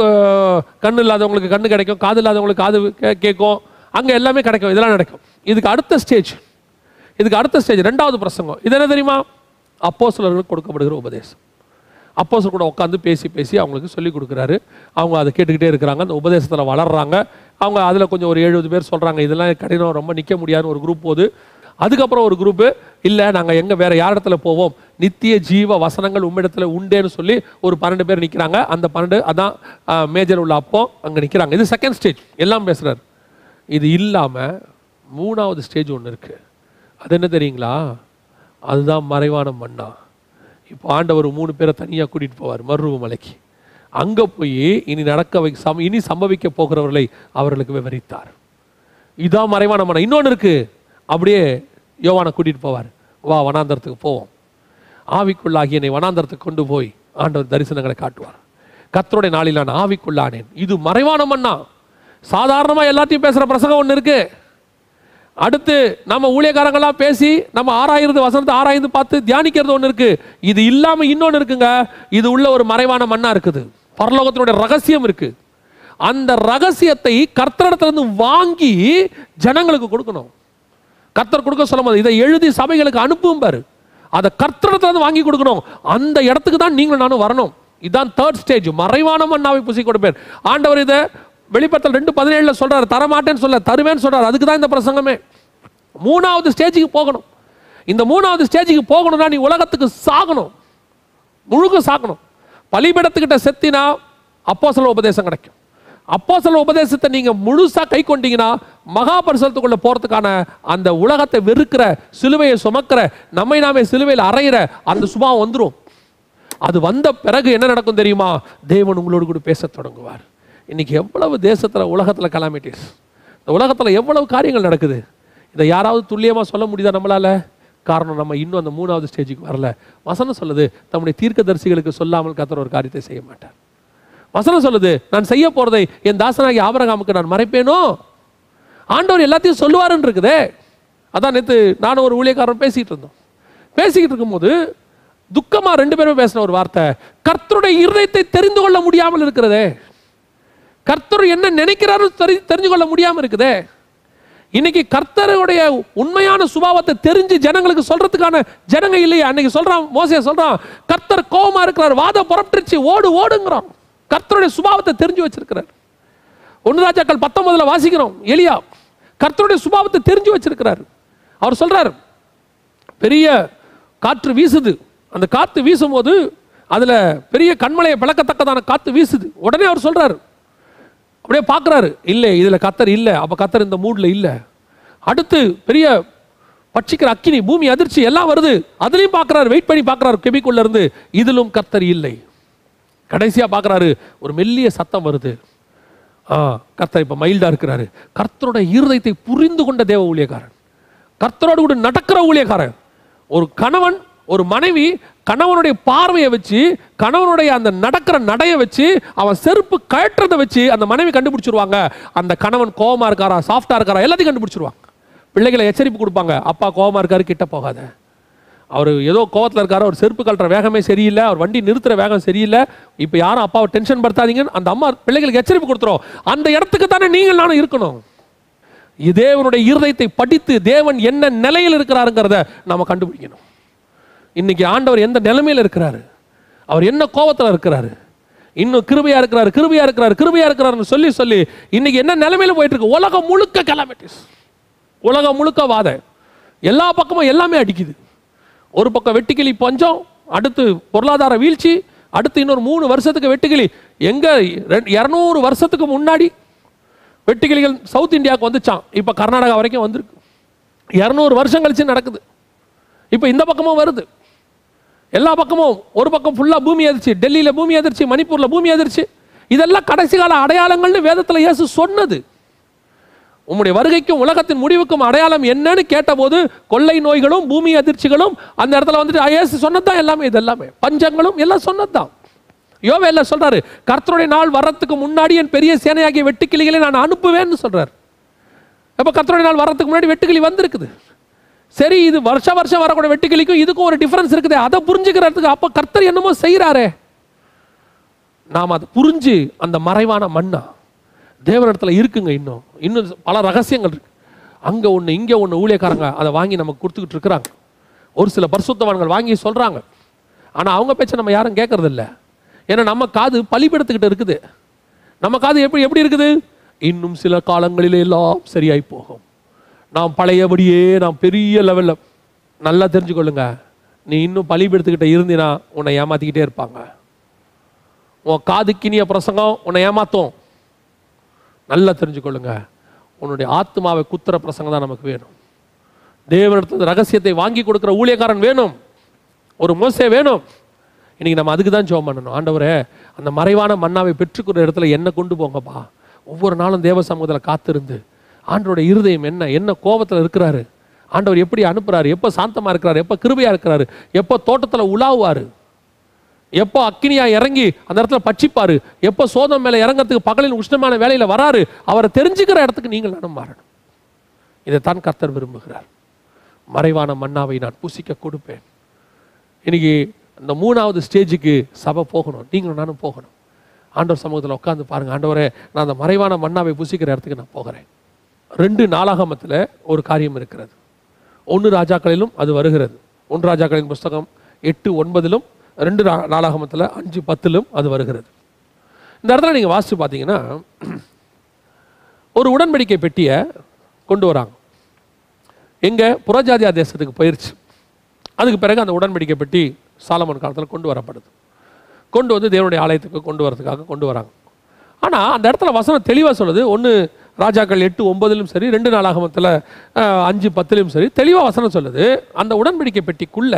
கண்ணு இல்லாதவங்களுக்கு கண்ணு கிடைக்கும் காது இல்லாதவங்களுக்கு காது கே- கேட்கும் அங்கே எல்லாமே கிடைக்கும் இதெல்லாம் நடக்கும். இதுக்கு அடுத்த ஸ்டேஜ் இதுக்கு அடுத்த ஸ்டேஜ் ரெண்டாவது பிரசங்கம். இது என்ன தெரியுமா? அப்போ கொடுக்கப்படுகிற உபதேசம். அப்போ கூட உட்காந்து பேசி பேசி அவங்களுக்கு சொல்லி கொடுக்குறாரு. அவங்க அதை கேட்டுக்கிட்டே இருக்கிறாங்க. அந்த உபதேசத்தில் வளர்கிறாங்க அவங்க அதில் கொஞ்சம் ஒரு எழுபது பேர் சொல்கிறாங்க இதெல்லாம் கடினம் ரொம்ப நிற்க முடியாதுன்னு ஒரு குரூப் போகுது அதுக்கப்புறம் ஒரு குரூப்பு இல்லை நாங்கள் எங்கே வேறு யார் இடத்துல போவோம்? நித்திய ஜீவ வசனங்கள் உம்மிடத்தில் உண்டேன்னு சொல்லி ஒரு பன்னெண்டு பேர் நிற்கிறாங்க அந்த பன்னெண்டு அதான் மேஜர் உள்ள அப்போ அங்கே நிற்கிறாங்க இது செகண்ட் ஸ்டேஜ் எல்லாம் பேசுகிறார் இது இல்லாமல் மூணாவது ஸ்டேஜ் ஒன்று இருக்குது அது என்ன தெரியுங்களா? அதுதான் மறைவான மண்ணா இப்போ ஆண்டவர் மூணு பேரை தனியாக கூட்டிகிட்டு போவார் மருவ மலைக்கு அங்கே போய் இனி நடக்க வை சம் இனி சம்பவிக்க போகிறவர்களை அவர்களுக்கு விவரித்தார். இதுதான் மறைவான மனம் இன்னொன்று இருக்கு. அப்படியே யோவானை கூட்டிகிட்டு போவார். வா வனாந்தரத்துக்கு போவோம். ஆவிக்குள்ளாகி என்னை வனாந்தரத்துக்கு கொண்டு போய் ஆண்டவர் தரிசனங்களை காட்டுவார். கத்தருடைய நாளில் நான் ஆவிக்குள்ளானேன். இது மறைவான மண்ணா சாதாரணமாக எல்லாத்தையும் பேசுகிற பிரசங்கம் ஒன்று இருக்கு. அடுத்து நம்ம ஊழியக்காரங்களாம் பேசி நம்ம ஆராயிறது வசனத்தை ஆராய்ந்து பார்த்து தியானிக்கிறது ஒன்று இருக்கு. இது இல்லாமல் இன்னொன்று இருக்குங்க. இது உள்ள ஒரு மறைவான மண்ணா இருக்குது. பரலோகத்தினுடைய ரகசியம் இருக்கு. அந்த ரகசியத்தை கர்த்தரிடத்துல இருந்து வாங்கி ஜனங்களுக்கு கொடுக்கணும். கர்த்தர் கொடுக்க சொல்ல முடியாது இதை எழுதி சபைகளுக்கு அனுப்பும் பாரு. அதை கர்த்தரிடத்துல இருந்து வாங்கி கொடுக்கணும். அந்த இடத்துக்கு தான் நீங்களும் நானும் வரணும். இதுதான் தேர்ட் ஸ்டேஜ் மறைவான மண்ணாவை புசி கொடுப்பேன். ஆண்டவர் இதை வெளிப்படுத்தல் ரெண்டு பதினேழுல சொல்கிறார் தரமாட்டேன்னு சொல்ல தருவேன்னு சொல்கிறார் அதுக்கு தான் இந்த பிரசங்கமே. மூணாவது ஸ்டேஜுக்கு போகணும். இந்த மூணாவது ஸ்டேஜுக்கு போகணும்னா நீ உலகத்துக்கு சாகணும். முழுக்க சாகணும். பலிபடத்துக்கிட்ட செத்தினா அப்போ சில உபதேசம் கிடைக்கும். அப்போ சில உபதேசத்தை நீங்கள் முழுசா கை கொண்டீங்கன்னா மகாபரிசலத்துக்குள்ளே போகிறதுக்கான போறதுக்கான அந்த உலகத்தை வெறுக்கிற சிலுவையை சுமக்கிற நம்மை நாமே சிலுவையில் அறையிற அந்த சுபாவம் வந்துடும் அது வந்த பிறகு என்ன நடக்கும் தெரியுமா? தேவன் உங்களோடு கூட பேசத் தொடங்குவார். இன்னைக்கு எவ்வளவு தேசத்தில் உலகத்தில் கலாமிட்டிஸ் இந்த உலகத்தில் எவ்வளவு காரியங்கள் நடக்குது? இதை யாராவது துல்லியமாக சொல்ல முடியுதா நம்மளால? காரணம் நம்ம இன்னும் அந்த மூணாவது ஸ்டேஜுக்கு வரல. வசனம் சொல்லுது தம்முடைய தீர்க்கதரிசிகளுக்கு சொல்லாமல் கத்துற ஒரு காரியத்தை செய்ய மாட்டார். வசனம் சொல்லுது நான் செய்ய போகிறதை என் தாசனாகி ஆபரகாமுக்கு நான் மறைப்பேனோ? ஆண்டவர் எல்லாத்தையும் சொல்லுவாருன்னு இருக்குதே. அதான் நேற்று நானும் ஒரு ஊழியக்காரன் பேசிகிட்டு இருந்தோம். பேசிக்கிட்டு இருக்கும்போது துக்கமாக ரெண்டு பேரும் பேசின ஒரு வார்த்தை கர்த்தருடைய இருதயத்தை தெரிந்து கொள்ள முடியாமல் இருக்கிறதே. கர்த்தர் என்ன நினைக்கிறாரு தெரி- தெரிஞ்சு கொள்ள முடியாமல் இருக்குதே. இன்னைக்கு கர்த்தருடைய உண்மையான சுபாவத்தை தெரிஞ்சு ஜனங்களுக்கு சொல்றதுக்கான ஜனங்க இல்லையா. அன்னைக்கு சொல்றான் மோசையா சொல்றான் கர்த்தர் கோவமா இருக்கிறார் வாதம் புறப்பட்டுருச்சு ஓடு ஓடுங்கிறான். கர்த்தருடைய சுபாவத்தை தெரிஞ்சு வச்சிருக்கிறார். ஒன்று ராஜாக்கள் பத்தொன்பதுல வாசிக்கிறோம் எலியா கர்த்தருடைய சுபாவத்தை தெரிஞ்சு வச்சிருக்கிறார். அவர் சொல்றார் பெரிய காற்று வீசுது. அந்த காற்று வீசும்போது அதில் பெரிய கண்மலையை பிளக்கத்தக்கதான காற்று வீசுது. உடனே அவர் சொல்றாரு அப்படியே பார்க்குறாரு. இல்லை இதில் கத்தர் இல்லை. அப்போ கத்தர் இந்த மூடில் இல்லை. அடுத்து பெரிய பட்சிக்கிற அக்கினி பூமி அதிர்ச்சி எல்லாம் வருது. அதுலேயும் பார்க்குறாரு வெயிட் பண்ணி பார்க்குறாரு கெபிக்குள்ள இருந்து இதிலும் கத்தர் இல்லை. கடைசியாக பார்க்குறாரு ஒரு மெல்லிய சத்தம் வருது. ஆ கர்த்தர் இப்போ மைல்டாக இருக்கிறாரு. கர்த்தரோட இருதயத்தை புரிந்து கொண்ட தேவ ஊழியக்காரன். கர்த்தரோடு கூட நடக்கிற ஊழியக்காரன். ஒரு கணவன் ஒரு மனைவி கணவனுடைய பார்வையை வச்சு கணவனுடைய அந்த நடக்கிற நடையை வச்சு அவன் செருப்பு கழட்டுறதை வச்சு அந்த மனைவி கண்டுபிடிச்சிருவாங்க. அந்த கணவன் கோபமாக இருக்காரா சாஃப்டாக இருக்காரா எல்லாத்தையும் கண்டுபிடிச்சிருவாங்க. பிள்ளைகளை எச்சரிப்பு கொடுப்பாங்க. அப்பா கோபமாக இருக்காரு கிட்ட போகாத. அவர் ஏதோ கோவத்தில் இருக்காரு அவர் செருப்பு கழட்டுற வேகமே சரியில்லை அவர் வண்டி நிறுத்துற வேகம் சரியில்லை. இப்போ யாரும் அப்பாவை டென்ஷன் படுத்தாதீங்கன்னு அந்த அம்மா பிள்ளைகளுக்கு எச்சரிப்பு கொடுத்துரும். அந்த இடத்துக்கு தானே நீங்கள் நானும் இருக்கணும். தேவனுடைய இருதயத்தை படித்து தேவன் என்ன நிலையில் இருக்கிறாருங்கிறத நம்ம கண்டுபிடிக்கணும். இன்னைக்கு ஆண்டவர் எந்த நிலைமையில் இருக்கிறாரு? அவர் என்ன கோபத்தில் இருக்கிறாரு? இன்னும் கிருபையா இருக்கிறாரு கிருபையா இருக்கிறாரு கிருபையா இருக்கிறாருன்னு சொல்லி சொல்லி இன்னைக்கு என்ன நிலைமையில போயிட்டு இருக்கு உலகம் முழுக்க கலாமிட்டிஸ் உலகம் முழுக்க வாத. எல்லா பக்கமும் எல்லாமே அடிக்குது. ஒரு பக்கம் வெட்டுக்கிளி பஞ்சம் அடுத்து பொருளாதார வீழ்ச்சி அடுத்து இன்னொரு மூணு வருஷத்துக்கு வெட்டுக்கிளி. எங்க இரநூறு வருஷத்துக்கு முன்னாடி வெட்டுக்கிளிகள் சவுத் இந்தியாவுக்கு வந்துச்சான் இப்போ கர்நாடகா வரைக்கும் வந்திருக்கு. இரநூறு வருஷம் கழிச்சு நடக்குது. இப்போ இந்த பக்கமும் வருது. எல்லா பக்கமும் ஒரு பக்கம் ஃபுல்லாக பூமி அதிர்ச்சி டெல்லியில் பூமி அதிர்ச்சி மணிப்பூரில் பூமி அதிர்ச்சி. இதெல்லாம் கடைசி கால அடையாளங்கள்னு வேதத்தில் இயேசு சொன்னது. உம்முடைய வருகைக்கும் உலகத்தின் முடிவுக்கும் அடையாளம் என்னன்னு கேட்டபோது கொள்ளை நோய்களும் பூமி அதிர்ச்சிகளும் அந்த இடத்துல வந்துட்டு அயேசு இயேசு சொன்னதுதான் எல்லாமே இது எல்லாமே பஞ்சங்களும் எல்லாம் சொன்னதுதான். எல்லாம் சொல்றாரு? கர்த்தருடைய நாள் வர்றதுக்கு முன்னாடி என் பெரிய சேனையாகிய வெட்டுக்கிளிகளை நான் அனுப்புவேன்னு சொல்றாரு. அப்ப கர்த்தருடைய நாள் வர்றதுக்கு முன்னாடி வெட்டுக்கிளி வந்திருக்குது? சரி இது வருஷ வருஷம் வரக்கூடிய வெட்டுக்கிளிக்கும் இதுக்கும் ஒரு டிஃபரன்ஸ் இருக்குது. அதை புரிஞ்சுக்கிறதுக்கு அப்போ கர்த்தர் என்னமோ செய்கிறாரே நாம் அதை புரிஞ்சு அந்த மறைவான மண்ணா தேவனிடத்தில் இருக்குங்க இன்னும். இன்னும் பல ரகசியங்கள் இருக்கு. அங்கே ஒன்று இங்கே ஒன்று ஊழியக்காரங்க அதை வாங்கி நமக்கு கொடுத்துக்கிட்டு இருக்கிறாங்க. ஒரு சில பரிசுத்தவான்கள் வாங்கி சொல்கிறாங்க ஆனால் அவங்க பேச்சை நம்ம யாரும் கேட்கறதில்ல ஏன்னா நம்ம காது பலிபெடுத்துக்கிட்டு இருக்குது. நம்ம காது எப்படி எப்படி இருக்குது? இன்னும் சில காலங்களில் எல்லாம் சரியாய் போகும். நாம் பழையபடியே நாம் பெரிய லெவலில் நல்லா தெரிஞ்சுக்கொள்ளுங்க. நீ இன்னும் பழிபெடுத்துக்கிட்ட இருந்தினா உன்னை ஏமாத்திக்கிட்டே இருப்பாங்க. உன் காதுக்கினிய பிரசங்கம் உன்னை ஏமாத்தும். நல்லா தெரிஞ்சுக்கொள்ளுங்க. உன்னுடைய ஆத்மாவை குத்துற பிரசங்கம் தான் நமக்கு வேணும். தேவனிடத்து ரகசியத்தை வாங்கி கொடுக்குற ஊழியக்காரன் வேணும். ஒரு மோசே வேணும். இன்னைக்கு நம்ம அதுக்கு தான் ஜோம் பண்ணணும். ஆண்டவரே அந்த மறைவான மன்னாவை பெற்றுக்கிற இடத்துல என்ன கொண்டு போங்கப்பா. ஒவ்வொரு நாளும் தேவ சமூகத்தில் காத்திருந்து ஆண்டோட இருதயம் என்ன என்ன கோபத்தில் இருக்கிறாரு? ஆண்டவர் எப்படி அனுப்புறாரு? எப்போ சாந்தமா இருக்கிறாரு? எப்போ கிருபையாக இருக்கிறாரு? எப்போ தோட்டத்தில் உலாவுவாரு? எப்போ அக்கினியா இறங்கி அந்த இடத்துல பட்சிப்பார்? எப்போ சோதம் மேலே இறங்கிறதுக்கு பகலின் உஷ்ணமான வேலையில வராரு? அவரை தெரிஞ்சுக்கிற இடத்துக்கு நீங்கள் நானும் மாறணும். இதைத்தான் கர்த்தர் விரும்புகிறார். மறைவான மன்னாவை நான் பூசிக்க கொடுப்பேன். இன்னைக்கு இந்த மூணாவது ஸ்டேஜுக்கு சபை போகணும். நீங்களும் நானும் போகணும். ஆண்டவர் சமூகத்தில் உட்காந்து பாருங்க. ஆண்டவரே நான் அந்த மறைவான மன்னாவை பூசிக்கிற இடத்துக்கு நான் போகிறேன். ரெண்டு நாளாகமத்தில் ஒரு காரியம் இருக்கிறது. ஒன்று ராஜாக்களிலும் அது வருகிறது. ஒன்று ராஜாக்களின் புஸ்தகம் எட்டு ஒன்பதிலும் ரெண்டு நா- நாளாகமத்தில் அஞ்சு பத்திலும் அது வருகிறது. இந்த இடத்துல நீங்கள் வாசித்து பார்த்தீங்கன்னா ஒரு உடன்படிக்கை பெட்டியை கொண்டு வராங்க. எங்க புறஜாதியா தேசத்துக்கு போயிருச்சு. அதுக்கு பிறகு அந்த உடன்படிக்கை பெட்டி சாலமன் காலத்தில் கொண்டு வரப்படுது. கொண்டு வந்து தேவனுடைய ஆலயத்துக்கு கொண்டு வரதுக்காக கொண்டு வராங்க. ஆனால் அந்த இடத்துல வசனம் தெளிவாக சொல்லுது. ஒன்று ராஜாக்கள் எட்டு ஒன்பதிலும் சரி ரெண்டு நாளாகமத்தில் அஞ்சு பத்துலையும் சரி தெளிவாக வசனம் சொல்லுது. அந்த உடன்படிக்கை பெட்டிக்குள்ள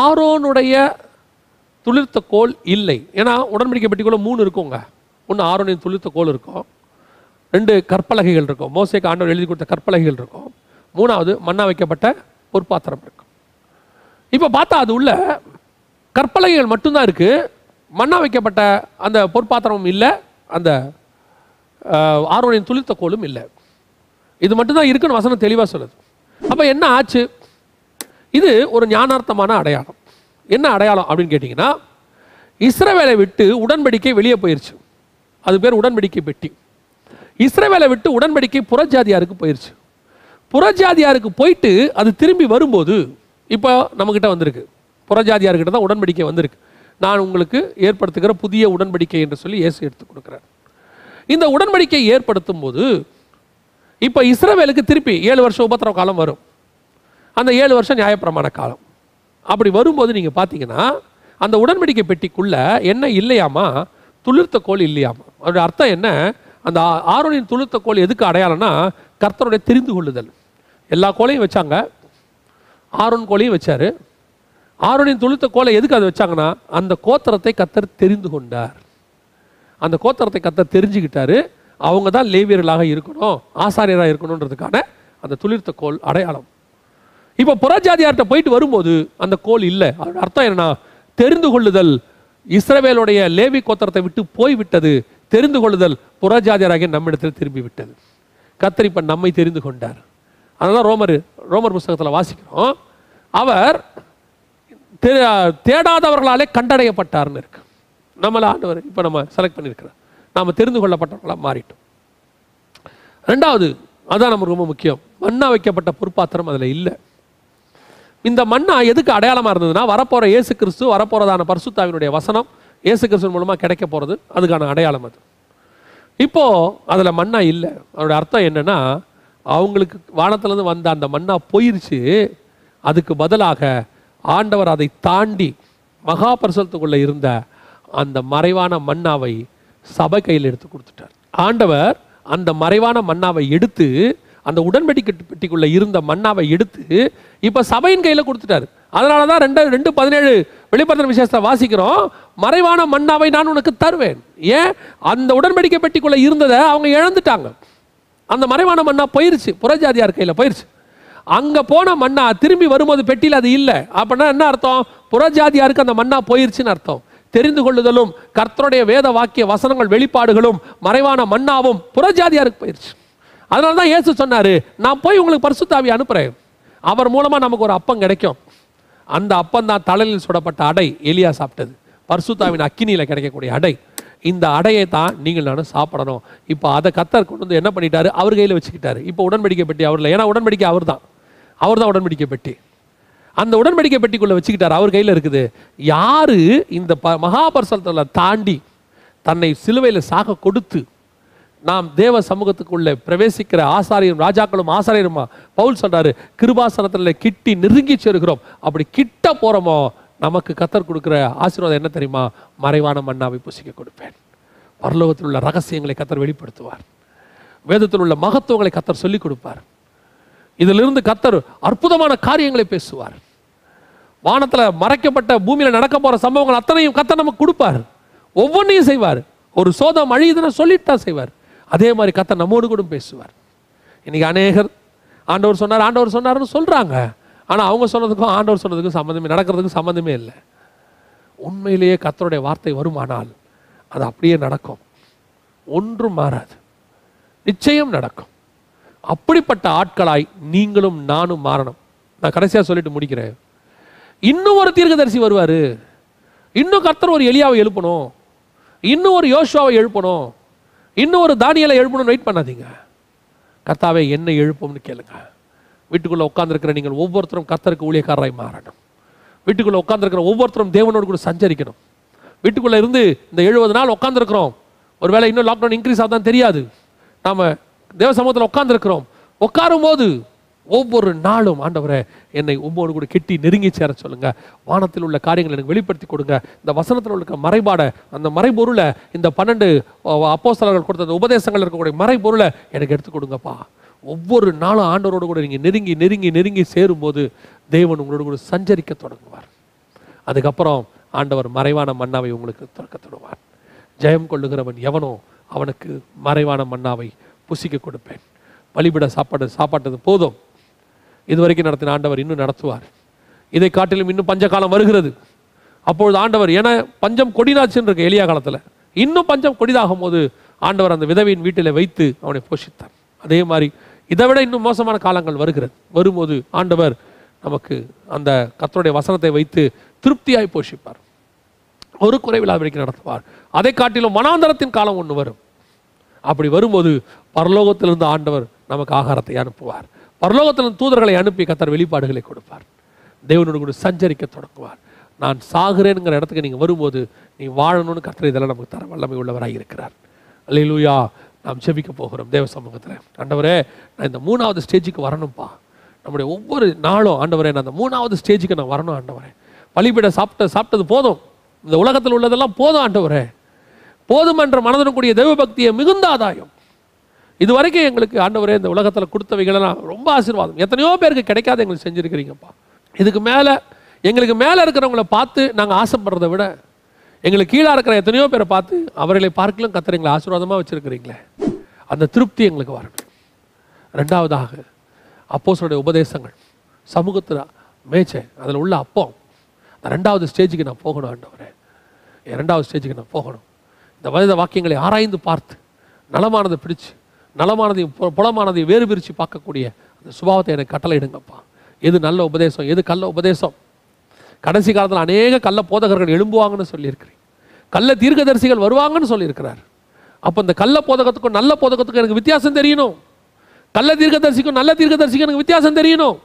ஆரோனுடைய துளிர்த்த கோல் இல்லை. ஏன்னா உடன்படிக்கை பெட்டிக்குள்ள மூணு இருக்குங்க. ஒன்று ஆரோனின் துளிர்த்த கோல் இருக்கும். ரெண்டு கற்பலகைகள் இருக்கும். மோசேக்கு ஆண்டவர் எழுதி கொடுத்த கற்பலகைகள் இருக்கும். மூணாவது மண்ணா வைக்கப்பட்ட பொறுப்பாத்திரம் இருக்கும். இப்போ பார்த்தா அது உள்ள கற்பலகைகள் மட்டும்தான் இருக்குது மண்ணா வைக்கப்பட்ட அந்த பொற்பாத்திரமும் இல்லை. அந்த ஆரோனின் துளித்த கோலும் இல்லை. இது மட்டும்தான் இருக்குன்னு வசனம் தெளிவாக சொல்லுது. அப்போ என்ன ஆச்சு? இது ஒரு ஞானார்த்தமான அடையாளம். என்ன அடையாளம் அப்படின்னு கேட்டிங்கன்னா இஸ்ரவேலை விட்டு உடன்படிக்கை வெளியே போயிருச்சு. அது பேர் உடன்படிக்கை பெட்டி. இஸ்ரவேலை விட்டு உடன்படிக்கை புறஜாதியாருக்கு போயிருச்சு. புறஜாதியாருக்கு போயிட்டு அது திரும்பி வரும்போது இப்போ நம்மக்கிட்ட வந்திருக்கு. புறஜாதியார்கிட்ட தான் உடன்படிக்கை வந்திருக்கு. நான் உங்களுக்கு ஏற்படுத்துகிற புதிய உடன்படிக்கை என்று சொல்லி இயேசு எடுத்து கொடுக்குறார். இந்த உடன்படிக்கையை ஏற்படுத்தும் போது இப்போ இஸ்ரவேலுக்கு திருப்பி ஏழு வருஷம் உபத்திரவ காலம் வரும். அந்த ஏழு வருஷம் நியாயப்பிரமாண காலம். அப்படி வரும்போது நீங்கள் பார்த்தீங்கன்னா அந்த உடன்படிக்கை பெட்டிக்குள்ள என்ன இல்லையாமா? துளிர்த்த கோல் இல்லையாமா? அதோடய அர்த்தம் என்ன? அந்த ஆ- ஆரோனின் துளிர்த்த கோல் எதுக்கு அடையாளம்னா கர்த்தருடைய தெரிந்து கொள்ளுதல். எல்லா கோலையும் வச்சாங்க. ஆரோன் கோலையும் வச்சார். ஆரோனின் துளிர்த்த கோலை எதுக்கு அதை வச்சாங்கன்னா அந்த கோத்திரத்தை கர்த்தர் தெரிந்து கொண்டார். அந்த கோத்தரத்தை கத்த தெரிஞ்சுக்கிட்டாரு. அவங்க தான் லேவியர்களாக இருக்கணும் ஆசாரியராக இருக்கணுன்றதுக்கான அந்த துளிர்த்த கோல் அடையாளம். இப்போ புறஜாதியார்கிட்ட போயிட்டு வரும்போது அந்த கோல் இல்லை. அதோட அர்த்தம் என்னன்னா தெரிந்து கொள்ளுதல் இஸ்ரவேலுடைய லேவி கோத்தரத்தை விட்டு போய் விட்டது தெரிந்து கொள்ளுதல் புறஜாதியாராகிய நம்மிடத்தில் திரும்பி விட்டது கர்த்தர் நம்மை தெரிந்து கொண்டார். அதனால் ரோமர் ரோமர் புஸ்தகத்தில் வாசிக்கிறோம். அவர் தேடாதவர்களாலே கண்டடையப்பட்டார்னு இருக்கு. நம்மளை ஆண்டவர் இப்போ நம்ம செலக்ட் பண்ணியிருக்கிறோம் நாம தெரிந்து கொள்ளப்பட்டவர்களாக மாறிட்டோம். ரெண்டாவது அதான் நமக்கு ரொம்ப முக்கியம். மண்ணா வைக்கப்பட்ட பொறுப்பாத்திரம் அதுல இல்லை. இந்த மண்ணா எதுக்கு அடையாளமா இருந்ததுன்னா வரப்போற இயேசு கிறிஸ்து வரப்போறதான பரிசுத்தாவினுடைய வசனம் இயேசு கிறிஸ்து மூலமா கிடைக்க போறது அதுக்கான அடையாளம் அது. இப்போ அதுல மண்ணா இல்லை. அதோடய அர்த்தம் என்னன்னா அவங்களுக்கு வானத்துலேருந்து வந்த அந்த மண்ணா போயிருச்சு. அதுக்கு பதிலாக ஆண்டவர் அதை தாண்டி மகாபரிசலத்துக்குள்ளே இருந்த அந்த மறைவான மன்னாவை சபை கையில் எடுத்து கொடுத்துட்டார். ஆண்டவர் அந்த மறைவான மன்னாவை எடுத்து அந்த உடன்படிக்கை பெட்டிக்குள்ளே இருந்த மன்னாவை எடுத்து இப்போ சபையின் கையில் கொடுத்துட்டாரு. அதனால தான் ரெண்டு ரெண்டு பதினேழு வெளிப்படுத்தின விசேஷத்தை வாசிக்கிறோம். மறைவான மன்னாவை நான் உனக்கு தருவேன். ஏன்? அந்த உடன்படிக்கை பெட்டிக்குள்ளே இருந்ததை அவங்க இழந்துட்டாங்க. அந்த மறைவான மண்ணா போயிருச்சு. புறஜாதியார் கையில் போயிருச்சு. அங்கே போன மண்ணா திரும்பி வரும்போது பெட்டியில் அது இல்லை. அப்படின்னா என்ன அர்த்தம்? புறஜாதியாருக்கு அந்த மண்ணா போயிருச்சுன்னு அர்த்தம். தெரிந்து கொள்ளுதலும் கர்த்தருடைய வேத வாக்கிய வசனங்கள் வெளிப்பாடுகளும் மறைவான மண்ணாவும் புறஜாதியாருக்கு போயிடுச்சு அதனால தான் இயேசு சொன்னாரு நான் போய் உங்களுக்கு பரிசுத்தாவி அனுப்புகிறேன் அவர் மூலமாக நமக்கு ஒரு அப்பம் கிடைக்கும். அந்த அப்பம் தான் தலையில் சுடப்பட்ட அடை எலியா சாப்பிட்டது. பரிசுத்தாவின் அக்கினியில் கிடைக்கக்கூடிய அடை. இந்த அடையை தான் நீங்கள் நானும் சாப்பிடணும். இப்போ அதை கத்தர் கொண்டு வந்து என்ன பண்ணிட்டாரு? அவர் கையில் வச்சுக்கிட்டாரு. இப்போ உடன்படிக்கை பெட்டி அவர்ல. ஏன்னா உடன்படிக்கை அவர் தான் அவர் தான் உடன்படிக்கை பெட்டி அந்த உடன்படிக்கை பெட்டிக்குள்ள வச்சுக்கிட்டார். அவர் கையில் இருக்குது. யாரு இந்த ப மகாபரிசலத்தில் தாண்டி தன்னை சிலுவையில் சாக கொடுத்து நாம் தேவ சமூகத்துக்குள்ளே பிரவேசிக்கிற ஆசாரியரும் ராஜாக்களும் ஆசாரியருமா? பவுல் சொல்றாரு கிருபாசனத்தில் கிட்டி நெருங்கி சேருகிறோம். அப்படி கிட்ட போறோமோ? நமக்கு கத்தர் கொடுக்குற ஆசீர்வாதம் என்ன தெரியுமா? மறைவான மன்னாவை புசிக்க கொடுப்பேன். பரலோகத்தில் உள்ள ரகசியங்களை கத்தர் வெளிப்படுத்துவார். வேதத்தில் உள்ள மகத்துவங்களை கத்தர் சொல்லிக் கொடுப்பார். இதிலிருந்து கத்தர் அற்புதமான காரியங்களை பேசுவார். வானத்தில் மறைக்கப்பட்ட பூமியில் நடக்க போகிற சம்பவங்கள் அத்தனையும் கத்த நமக்கு கொடுப்பார். ஒவ்வொன்றையும் செய்வார். ஒரு சோதம் அழியுதுன்னு சொல்லிட்டா செய்வார். அதே மாதிரி கத்த நம்மோடு கூட பேசுவார். இன்னைக்கு அநேகர் ஆண்டவர் சொன்னார் ஆண்டவர் சொன்னார்னு சொல்கிறாங்க ஆனால் அவங்க சொன்னதுக்கும் ஆண்டவர் சொன்னதுக்கும் சம்மந்தமே நடக்கிறதுக்கும் சம்மந்தமே இல்லை. உண்மையிலேயே கத்தருடைய வார்த்தை வருமானால் அது அப்படியே நடக்கும். ஒன்றும் மாறாது. நிச்சயம் நடக்கும். அப்படிப்பட்ட ஆட்களாய் நீங்களும் நானும் மாறணும். நான் கடைசியாக சொல்லிட்டு முடிக்கிறேன். இன்னும் ஒரு தீர்க்கதரிசி வருவார். இன்னும் கர்த்தர் ஒரு எலியாவை எழுப்பணும். இன்னும் ஒரு யோசுவாவை எழுப்பணும். இன்னும் ஒரு தானியலை எழுப்பணும்னு வெயிட் பண்ணாதீங்க. கர்த்தாவே என்ன எழுப்பும்னு கேளுங்க. வீட்டுக்குள்ளே உட்காந்துருக்கிற நீங்கள் ஒவ்வொருத்தரும் கர்த்தருக்கு ஊழியக்காரராய் மாறணும். வீட்டுக்குள்ளே உட்காந்துருக்கிற ஒவ்வொருத்தரும் தேவனோடு கூட சஞ்சரிக்கணும். வீட்டுக்குள்ளே இருந்து இந்த எழுபது நாள் உட்காந்துருக்குறோம் ஒருவேளை இன்னும் லாக்டவுன் இன்க்ரீஸ் ஆகுதான் தெரியாது. நாம் தேவ சமூகத்தில் உட்காந்துருக்குறோம் உட்காரும் போது ஒவ்வொரு நாளும் ஆண்டவரை என்னை உம்மோடு கூட கெட்டி நெருங்கி சேர சொல்லுங்க. வானத்தில் உள்ள காரியங்களை எனக்கு வெளிப்படுத்தி கொடுங்க. இந்த வசனத்தில் உள்ள மறைபாடை அந்த மறைபொருளை இந்த பன்னெண்டு அப்போஸ்தலர்கள் கொடுத்த அந்த உபதேசங்கள் இருக்கக்கூடிய மறைபொருளை எனக்கு எடுத்து கொடுங்கப்பா. ஒவ்வொரு நாளும் ஆண்டவரோடு கூட நீங்கள் நெருங்கி நெருங்கி நெருங்கி சேரும்போது தேவன் உங்களோடு கூட சஞ்சரிக்க தொடங்குவார். அதுக்கப்புறம் ஆண்டவர் மறைவான மன்னாவை உங்களுக்கு திறக்க தொடங்குவார் ஜெயம் கொள்ளுகிறவன் எவனோ அவனுக்கு மறைவான மன்னாவை புசிக்க கொடுப்பேன். பலிபிட சாப்பாடு சாப்பாட்டது போதும். இதுவரைக்கும் நடத்தின ஆண்டவர் இன்னும் நடத்துவார். இதை காட்டிலும் இன்னும் பஞ்சகாலம் வருகிறது. அப்பொழுது ஆண்டவர் ஏன்னா பஞ்சம் கொடிதாச்சுன்னு இருக்கு எளியா காலத்தில். இன்னும் பஞ்சம் கொடிதாகும் போது ஆண்டவர் அந்த விதவையின் வீட்டில் வைத்து அவனை போஷித்தார். அதே மாதிரி இதை விட இன்னும் மோசமான காலங்கள் வருகிறது. வரும்போது ஆண்டவர் நமக்கு அந்த கத்தருடைய வசனத்தை வைத்து திருப்தியாய் போஷிப்பார். ஒரு குறைவில்லாதபடிக்கு நடத்துவார். அதை காட்டிலும் மனாந்தரத்தின் காலம் ஒன்று வரும். அப்படி வரும்போது பரலோகத்திலிருந்து ஆண்டவர் நமக்கு ஆகாரத்தை அனுப்புவார். பரலோகத்தில் தூதர்களை அனுப்பி கத்தர் வெளிப்பாடுகளை கொடுப்பார். தேவனோடு கூட சஞ்சரிக்க தொடங்குவார். நான் சாகிறேனுங்கிற இடத்துக்கு நீங்கள் வரும்போது நீ வாழணும்னு கத்தர் இதெல்லாம் நமக்கு தர வல்லமை உள்ளவராக இருக்கிறார். அல்லையிலூயா நாம் செபிக்க போகிறோம். தேவ சமூகத்தில். ஆண்டவரே நான் இந்த மூணாவது ஸ்டேஜுக்கு வரணும்ப்பா நம்முடைய ஒவ்வொரு நாளும் ஆண்டவரே நான் அந்த மூணாவது ஸ்டேஜுக்கு நான் வரணும் ஆண்டவரே. பலிபீட சாப்பிட்ட சாப்பிட்டது போதும். இந்த உலகத்தில் உள்ளதெல்லாம் போதும் ஆண்டவரே. போதும் என்ற மனதுடன் கூடிய தெய்வ பக்தியை மிகுந்த ஆதாயம். இது வரைக்கும் எங்களுக்கு ஆண்டவரே இந்த உலகத்தில் கொடுத்தவைகளெல்லாம் ரொம்ப ஆசீர்வாதம். எத்தனையோ பேருக்கு கிடைக்காத எங்களுக்கு செஞ்சுருக்கிறீங்கப்பா. இதுக்கு மேலே எங்களுக்கு மேலே இருக்கிறவங்கள பார்த்து நாங்கள் ஆசைப்படுறத விட எங்களுக்கு கீழே இருக்கிற எத்தனையோ பேரை பார்த்து அவர்களை பார்க்கலும் கத்தர் எங்களை ஆசீர்வாதமாக வச்சுருக்கிறீங்களே. அந்த திருப்தி எங்களுக்கு வரணும். ரெண்டாவதாக அப்போஸ்தலருடைய உபதேசங்கள் சமூகத்தில் மேய்ச்சை அதில் உள்ள அப்போ அந்த ரெண்டாவது ஸ்டேஜுக்கு நான் போகணும் ஆண்டவரே. இரண்டாவது ரெண்டாவது ஸ்டேஜுக்கு நான் போகணும். இந்த வயத வாக்கியங்களை ஆராய்ந்து பார்த்து நலமானதை பிடிச்சு நலமானதையும் புலமானதையும் வேறு பிரித்து பார்க்கக்கூடிய அந்த சுபாவத்தை எனக்கு கட்டளையிடுங்கப்பா. எது நல்ல உபதேசம் எது கள்ள உபதேசம்? கடைசி காலத்தில் அநேக கள்ள போதகர்கள் எழும்புவாங்கன்னு சொல்லியிருக்கிறேன். கள்ள தீர்க்கதரிசிகள் வருவாங்கன்னு சொல்லியிருக்கிறார். அப்போ இந்த கள்ள போதகத்துக்கும் நல்ல போதகத்துக்கும் எனக்கு வித்தியாசம் தெரியணும். கள்ள தீர்க்கதரிசிக்கும் நல்ல தீர்க்கதரிசிக்கும் எனக்கு வித்தியாசம் தெரியணும்.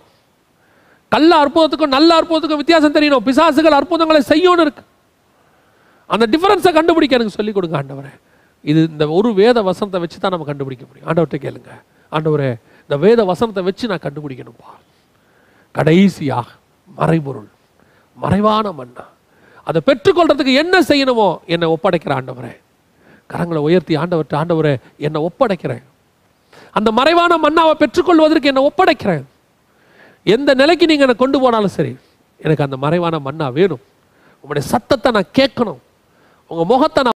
கள்ள அற்புதத்துக்கும் நல்ல அற்புதத்துக்கும் வித்தியாசம் தெரியணும். பிசாசுகள் அற்புதங்களை செய்யணும்னு இருக்கு. அந்த டிஃபரன்ஸை கண்டுபிடிக்க எனக்கு சொல்லிக் கொடுங்க ஆண்டவரே. இது இந்த ஒரு வேத வசனத்தை வச்சு தான் நம்ம கண்டுபிடிக்க முடியும். ஆண்டவர்கிட்ட கேளுங்க. ஆண்டவரே இந்த வேத வசனத்தை வச்சு நான் கண்டுபிடிக்கணும்ப்பா கடைசியாக மறைபொருள் மறைவான மண்ணா அதை பெற்றுக்கொள்றதுக்கு என்ன செய்யணுமோ என்னை ஒப்படைக்கிற ஆண்டவரே. கரங்களை உயர்த்தி ஆண்டவர்கிட்ட ஆண்டவரே என்னை ஒப்படைக்கிறேன். அந்த மறைவான மண்ணாவை பெற்றுக்கொள்வதற்கு என்னை ஒப்படைக்கிறேன். எந்த நிலைக்கு நீங்கள் என்னை கொண்டு போனாலும் சரி எனக்கு அந்த மறைவான மண்ணா வேணும். உங்களுடைய சத்தத்தை நான் கேட்கணும். உங்கள் முகத்தை நான்